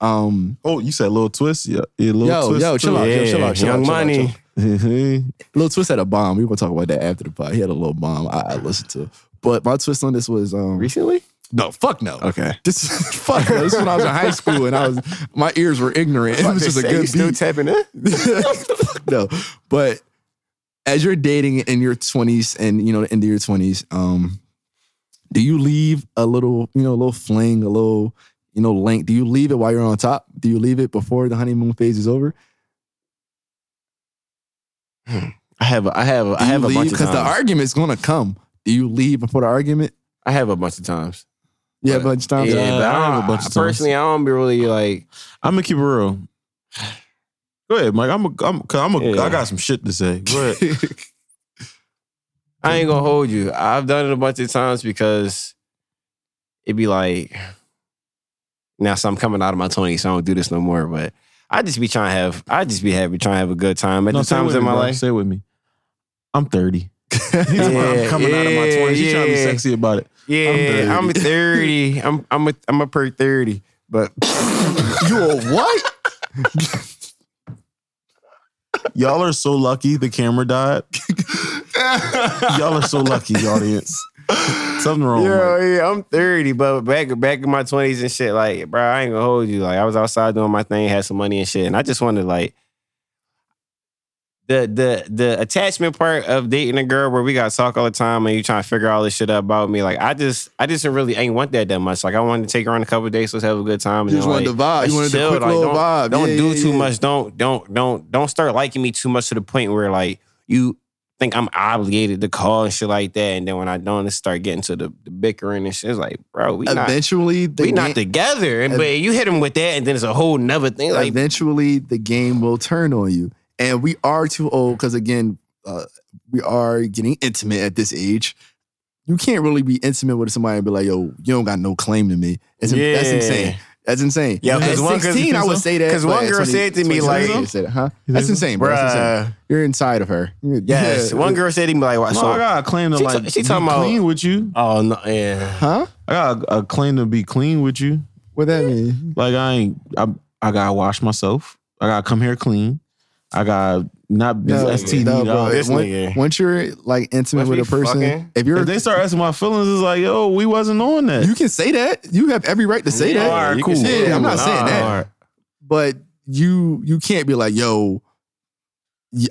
um, Oh, you said little twist? Yeah, yeah little yo, twist. yo, chill out, Yeah, yo, chill out, chill Young out, chill out, Money. chill out. out. Little twist had a bomb. We were gonna talk about that after the pod. He had a little bomb. I, I listened to, but my twist on this was um, Recently? No, fuck no. Okay. This fuck no. This is when I was in high school and I was my ears were ignorant. It was just a good still beat. tapping in? no, but as you're dating in your 20s and you know the end of your 20s, um, do you leave a little, you know, a little fling, a little, you know, length? Do you leave it while you're on top? Do you leave it before the honeymoon phase is over? I have, a, I have, a, I have a bunch of because the argument's gonna come. Do you leave before the argument? I have a bunch of times. Yeah, a But- bunch of times. Yeah, Yeah, but I I, have a don't- bunch of times. personally, I don't be really like. I'm gonna keep it real. Go ahead, Mike. I'm a, I'm, cause I'm a, Yeah. I got some shit to say. Go ahead. I ain't gonna hold you. I've done it a bunch of times because it'd be like now. So I'm coming out of my 20s, so I don't do this no more. But I just be trying to have. I just be happy trying to have a good time at No, the say it times with in me, my bro. life. Say it with me. I'm 30. He's Yeah, I'm coming out of my 20s. You trying to be yeah. sexy about it. Yeah, I'm 30. I'm I'm a, I'm a per 30. But you a what? Y'all are so lucky the camera died. Y'all are so lucky, audience. Something wrong. yeah, yeah, I'm 30, but back back in my 20s and shit, like, bro, I ain't gonna hold you. Like, I was outside doing my thing, had some money and shit, and I just wanted like the the the attachment part of dating a girl where we got to talk all the time and you trying to figure all this shit out about me. Like, I just I just really ain't want that that much. Like, I wanted to take her on a couple of days, let's have a good time. You just then, wanted like, the vibe. You wanted the quick Like, little don't, vibe. Don't Yeah, do yeah, too yeah. much. Don't don't don't don't start liking me too much to the point where like you think I'm obligated to call and shit like that. And then when I don't, it start getting to the, the bickering and shit. It's like, bro, we not Eventually, the we game, not together. And but you hit him with that, and then it's a whole nother thing. Like, eventually the game will turn on you. And we are too old because again, uh, we are getting intimate at this age. You can't really be intimate with somebody and be like, "Yo, you don't got no claim to me." It's, That's insane. That's insane. Yeah, at 'cause one- 'cause- sixteen, I would say that. 'cause but one girl 20 said to me, 27, like- you said, "Huh? That's insane, bro. That's insane. bruh. You're inside of her." Yes, Yeah. one girl said to me like, No, so, I got a claim to She like ta- she be talking about- clean with you. oh no, yeah. Huh? I got a, a claim to be clean with you. What that mean? Like I ain't. I, I gotta wash myself. I gotta come here clean. I gotta not be No, STD. no, bro. This Once- nigga. Once you're like intimate Once with a person, fucking- if you're If they start asking my feelings, it's like, yo, we wasn't on that. you can say that. You have every right to say Yeah, that. All right, cool. say Yeah, I'm not but saying nah. that. but you you can't be like, yo,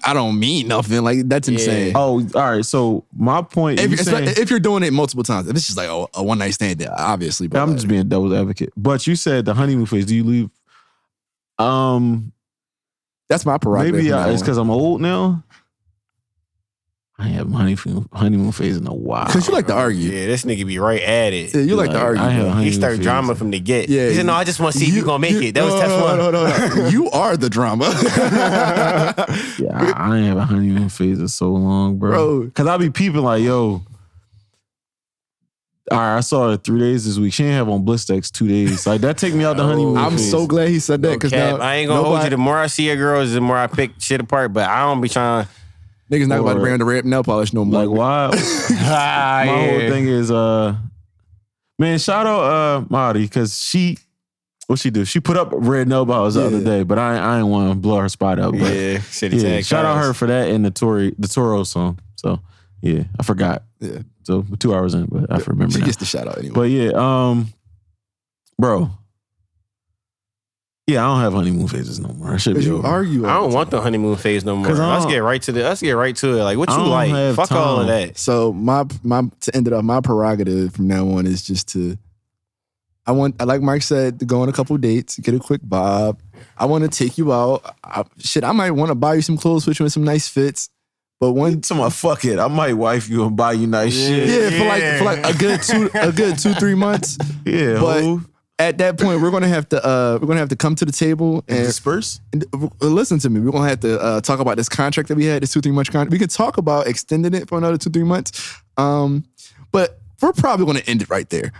I don't mean nothing. Like that's Yeah. insane. Oh, all right. So my point. If, you if, saying- if you're doing it multiple times, if it's just like oh, a one night stand, yeah, obviously. But I'm like, just being devil's advocate. But you said the honeymoon phase. Do you leave? Um, that's my prerogative. maybe I, uh, it's because I'm old now. I ain't have honeymoon honeymoon phase in a while. Cause you like to argue. Yeah, this nigga be right at it. Yeah, you like to argue. I have honeymoon He started phase. drama from the get. Yeah, he said, "No, I just want to see if you gonna make you- it." That was no, test no, one. no, no, no. you are the drama, Yeah, I, I ain't have a honeymoon phase in so long, bro. Bro. Cause I be peeping like, yo. All right, I saw her three days this week. She ain't have on Blistex two days. Like that take me out the honeymoon. I'm phase. so glad he said that because cap. now I ain't gonna hold you. The more I see a girl, is the more I pick shit apart. But I don't be trying. niggas not about to bring on the red nail polish no more. like why? Ah, my whole thing is uh man shout out uh Marty because she what she do she put up red nail polish the other day but I I ain't want to blow her spot up but Yeah, shit. yeah shout out her for that and the Tory the Toro song so yeah I forgot Yeah. So two hours in but I remember she now. gets the shout out anyway. but yeah um bro Yeah, I don't have honeymoon phases no more. I should be you over. argue. I don't the want the honeymoon phase no more. 'Cause I Let's get right to the. Let's get right to it. Like what you like? have Fuck all of that. So my my to end it off, my prerogative from now on is just to. I want, I like Mike said, to go on a couple dates, get a quick bob. I want to take you out. I, shit, I might want to buy you some clothes, put you in some nice fits. But one, Tell my fuck it. I might wife you and buy you nice shit. yeah, for like for like a good two, a good two three months. Yeah, But ho. at that point, we're gonna have to, uh, we're gonna have to come to the table and and disperse. And, uh, listen to me. We're gonna have to uh, talk about this contract that we had, this two three month contract. We could talk about extending it for another two three months, um, but we're probably gonna end it right there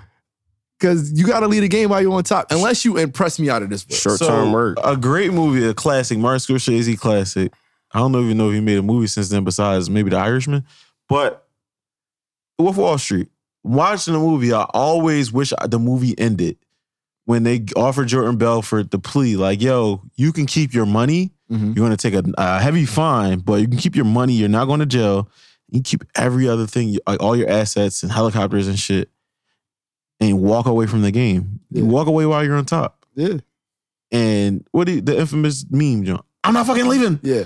because you got to lead a game while you're on top, unless you impress me out of this. Short term work. A great movie, a classic, Martin Scorsese classic. I don't even know if you know he made a movie since then, besides maybe The Irishman. But Wolf of Wall Street. Watching the movie, I always wish the movie ended when they offered Jordan Belfort the plea, like, "Yo, you can keep your money. Mhm. You're going to take a, a heavy fine, but you can keep your money. You're not going to jail. You keep every other thing, like all your assets and helicopters and shit, and walk away from the game. You Yeah. walk away while you're on top." Yeah, And what do you- the infamous meme, John? I'm not fucking leaving. yeah.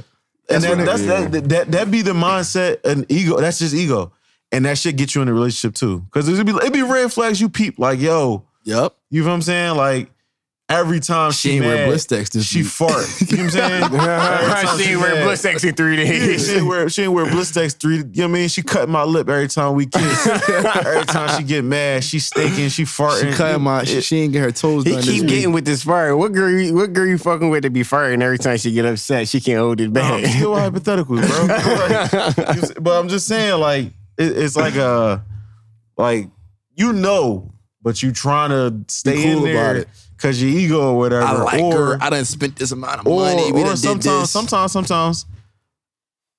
And That's when that's yeah. that, that that be the mindset and ego. That's just ego, and that shit get you in a relationship too. Because it'd be it'd be red flags you peep like yo, Yep. you know what I'm saying? Like every time she, She ain't wear mad, Blistex this she week. fart. You know what I'm saying? Every time she ain't wear mad. Blistex in three Yeah, days. she ain't wear she ain't wear Blistex three. You know what I mean? She cut my lip every time we kiss. every time she get mad, she stinking, she farting. She cut my. She, It- she ain't get her toes He done. keep this week. getting with this fart. What girl? you- What girl you fucking with to be firing every time she get upset? She can't hold it No, back. still hypotheticals, bro. Like, but I'm just saying, like, it, it's like a, like, you know, but you trying to stay cool in about there it. Because your ego or whatever. I like or, her. I done spent this amount of or, money. We or done did sometimes, this. sometimes, sometimes,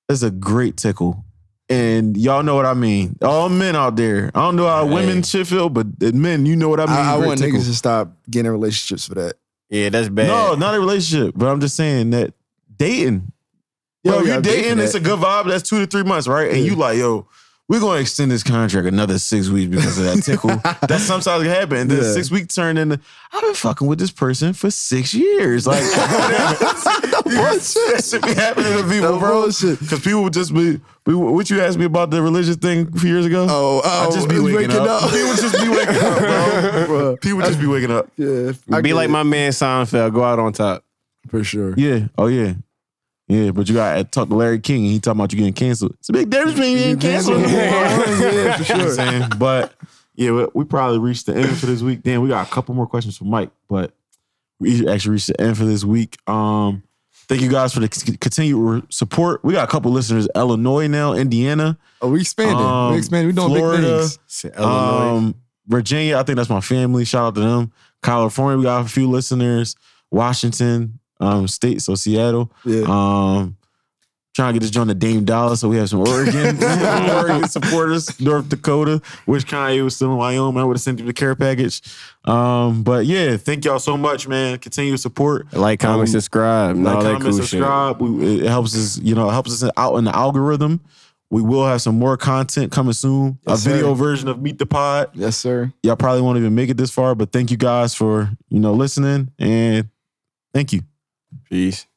it's a great tickle. And y'all know what I mean. All men out there. I don't know how women should feel, but men, you know what I mean. I, I Great want tickle. niggas to stop getting relationships for that. yeah, that's bad. No, not a relationship, but I'm just saying that dating. Yo, Yo, if yeah, you're I dating, it's a good vibe. That's two to three months, right? And you like, yo, we're gonna extend this contract another six weeks because of that tickle. that sometimes can happen. And then Yeah. six week turn into I've been fucking with this person for six years. Like that should be happening to people, The bro. Because people would just be we, what you asked me about the religious thing a few years ago? Oh, oh, I just be waking, waking up. up. People just be waking up, bro. Bro, People just be waking up. yeah, I be like it. my man Seinfeld. Go out on top. for sure. Yeah. Oh yeah. Yeah, but you got to talk to Larry King and he talking about you getting canceled. It's a big difference between getting canceled. yeah, for You know what I'm sure. But yeah, we, we probably reached the end for this week. Damn, we got a couple more questions for Mike, but we actually reached the end for this week. Um, thank you guys for the c- continued support. We got a couple listeners, Illinois now, Indiana, Oh, we expanding. Um, we expanding. We doing Florida, big things. Illinois. um, Virginia. I think that's my family. Shout out to them. California, we got a few listeners. Washington, um, state, so Seattle. Yeah. Um, trying to get this joint to Dame Dollar, so we have some Oregon, Oregon supporters. North Dakota, wish Kanye was still in Wyoming. I would have sent him the care package. Um, but yeah, thank y'all so much, man. Continue to support. like, comment, um, subscribe, Like, comment, cool subscribe. We, it helps us, you know, it helps us out in the algorithm. We will have some more content coming soon. Yes, a video sir. version of Meet the Pod. Yes, sir. Y'all probably won't even make it this far, but thank you guys for, you know, listening and thank you. Peace.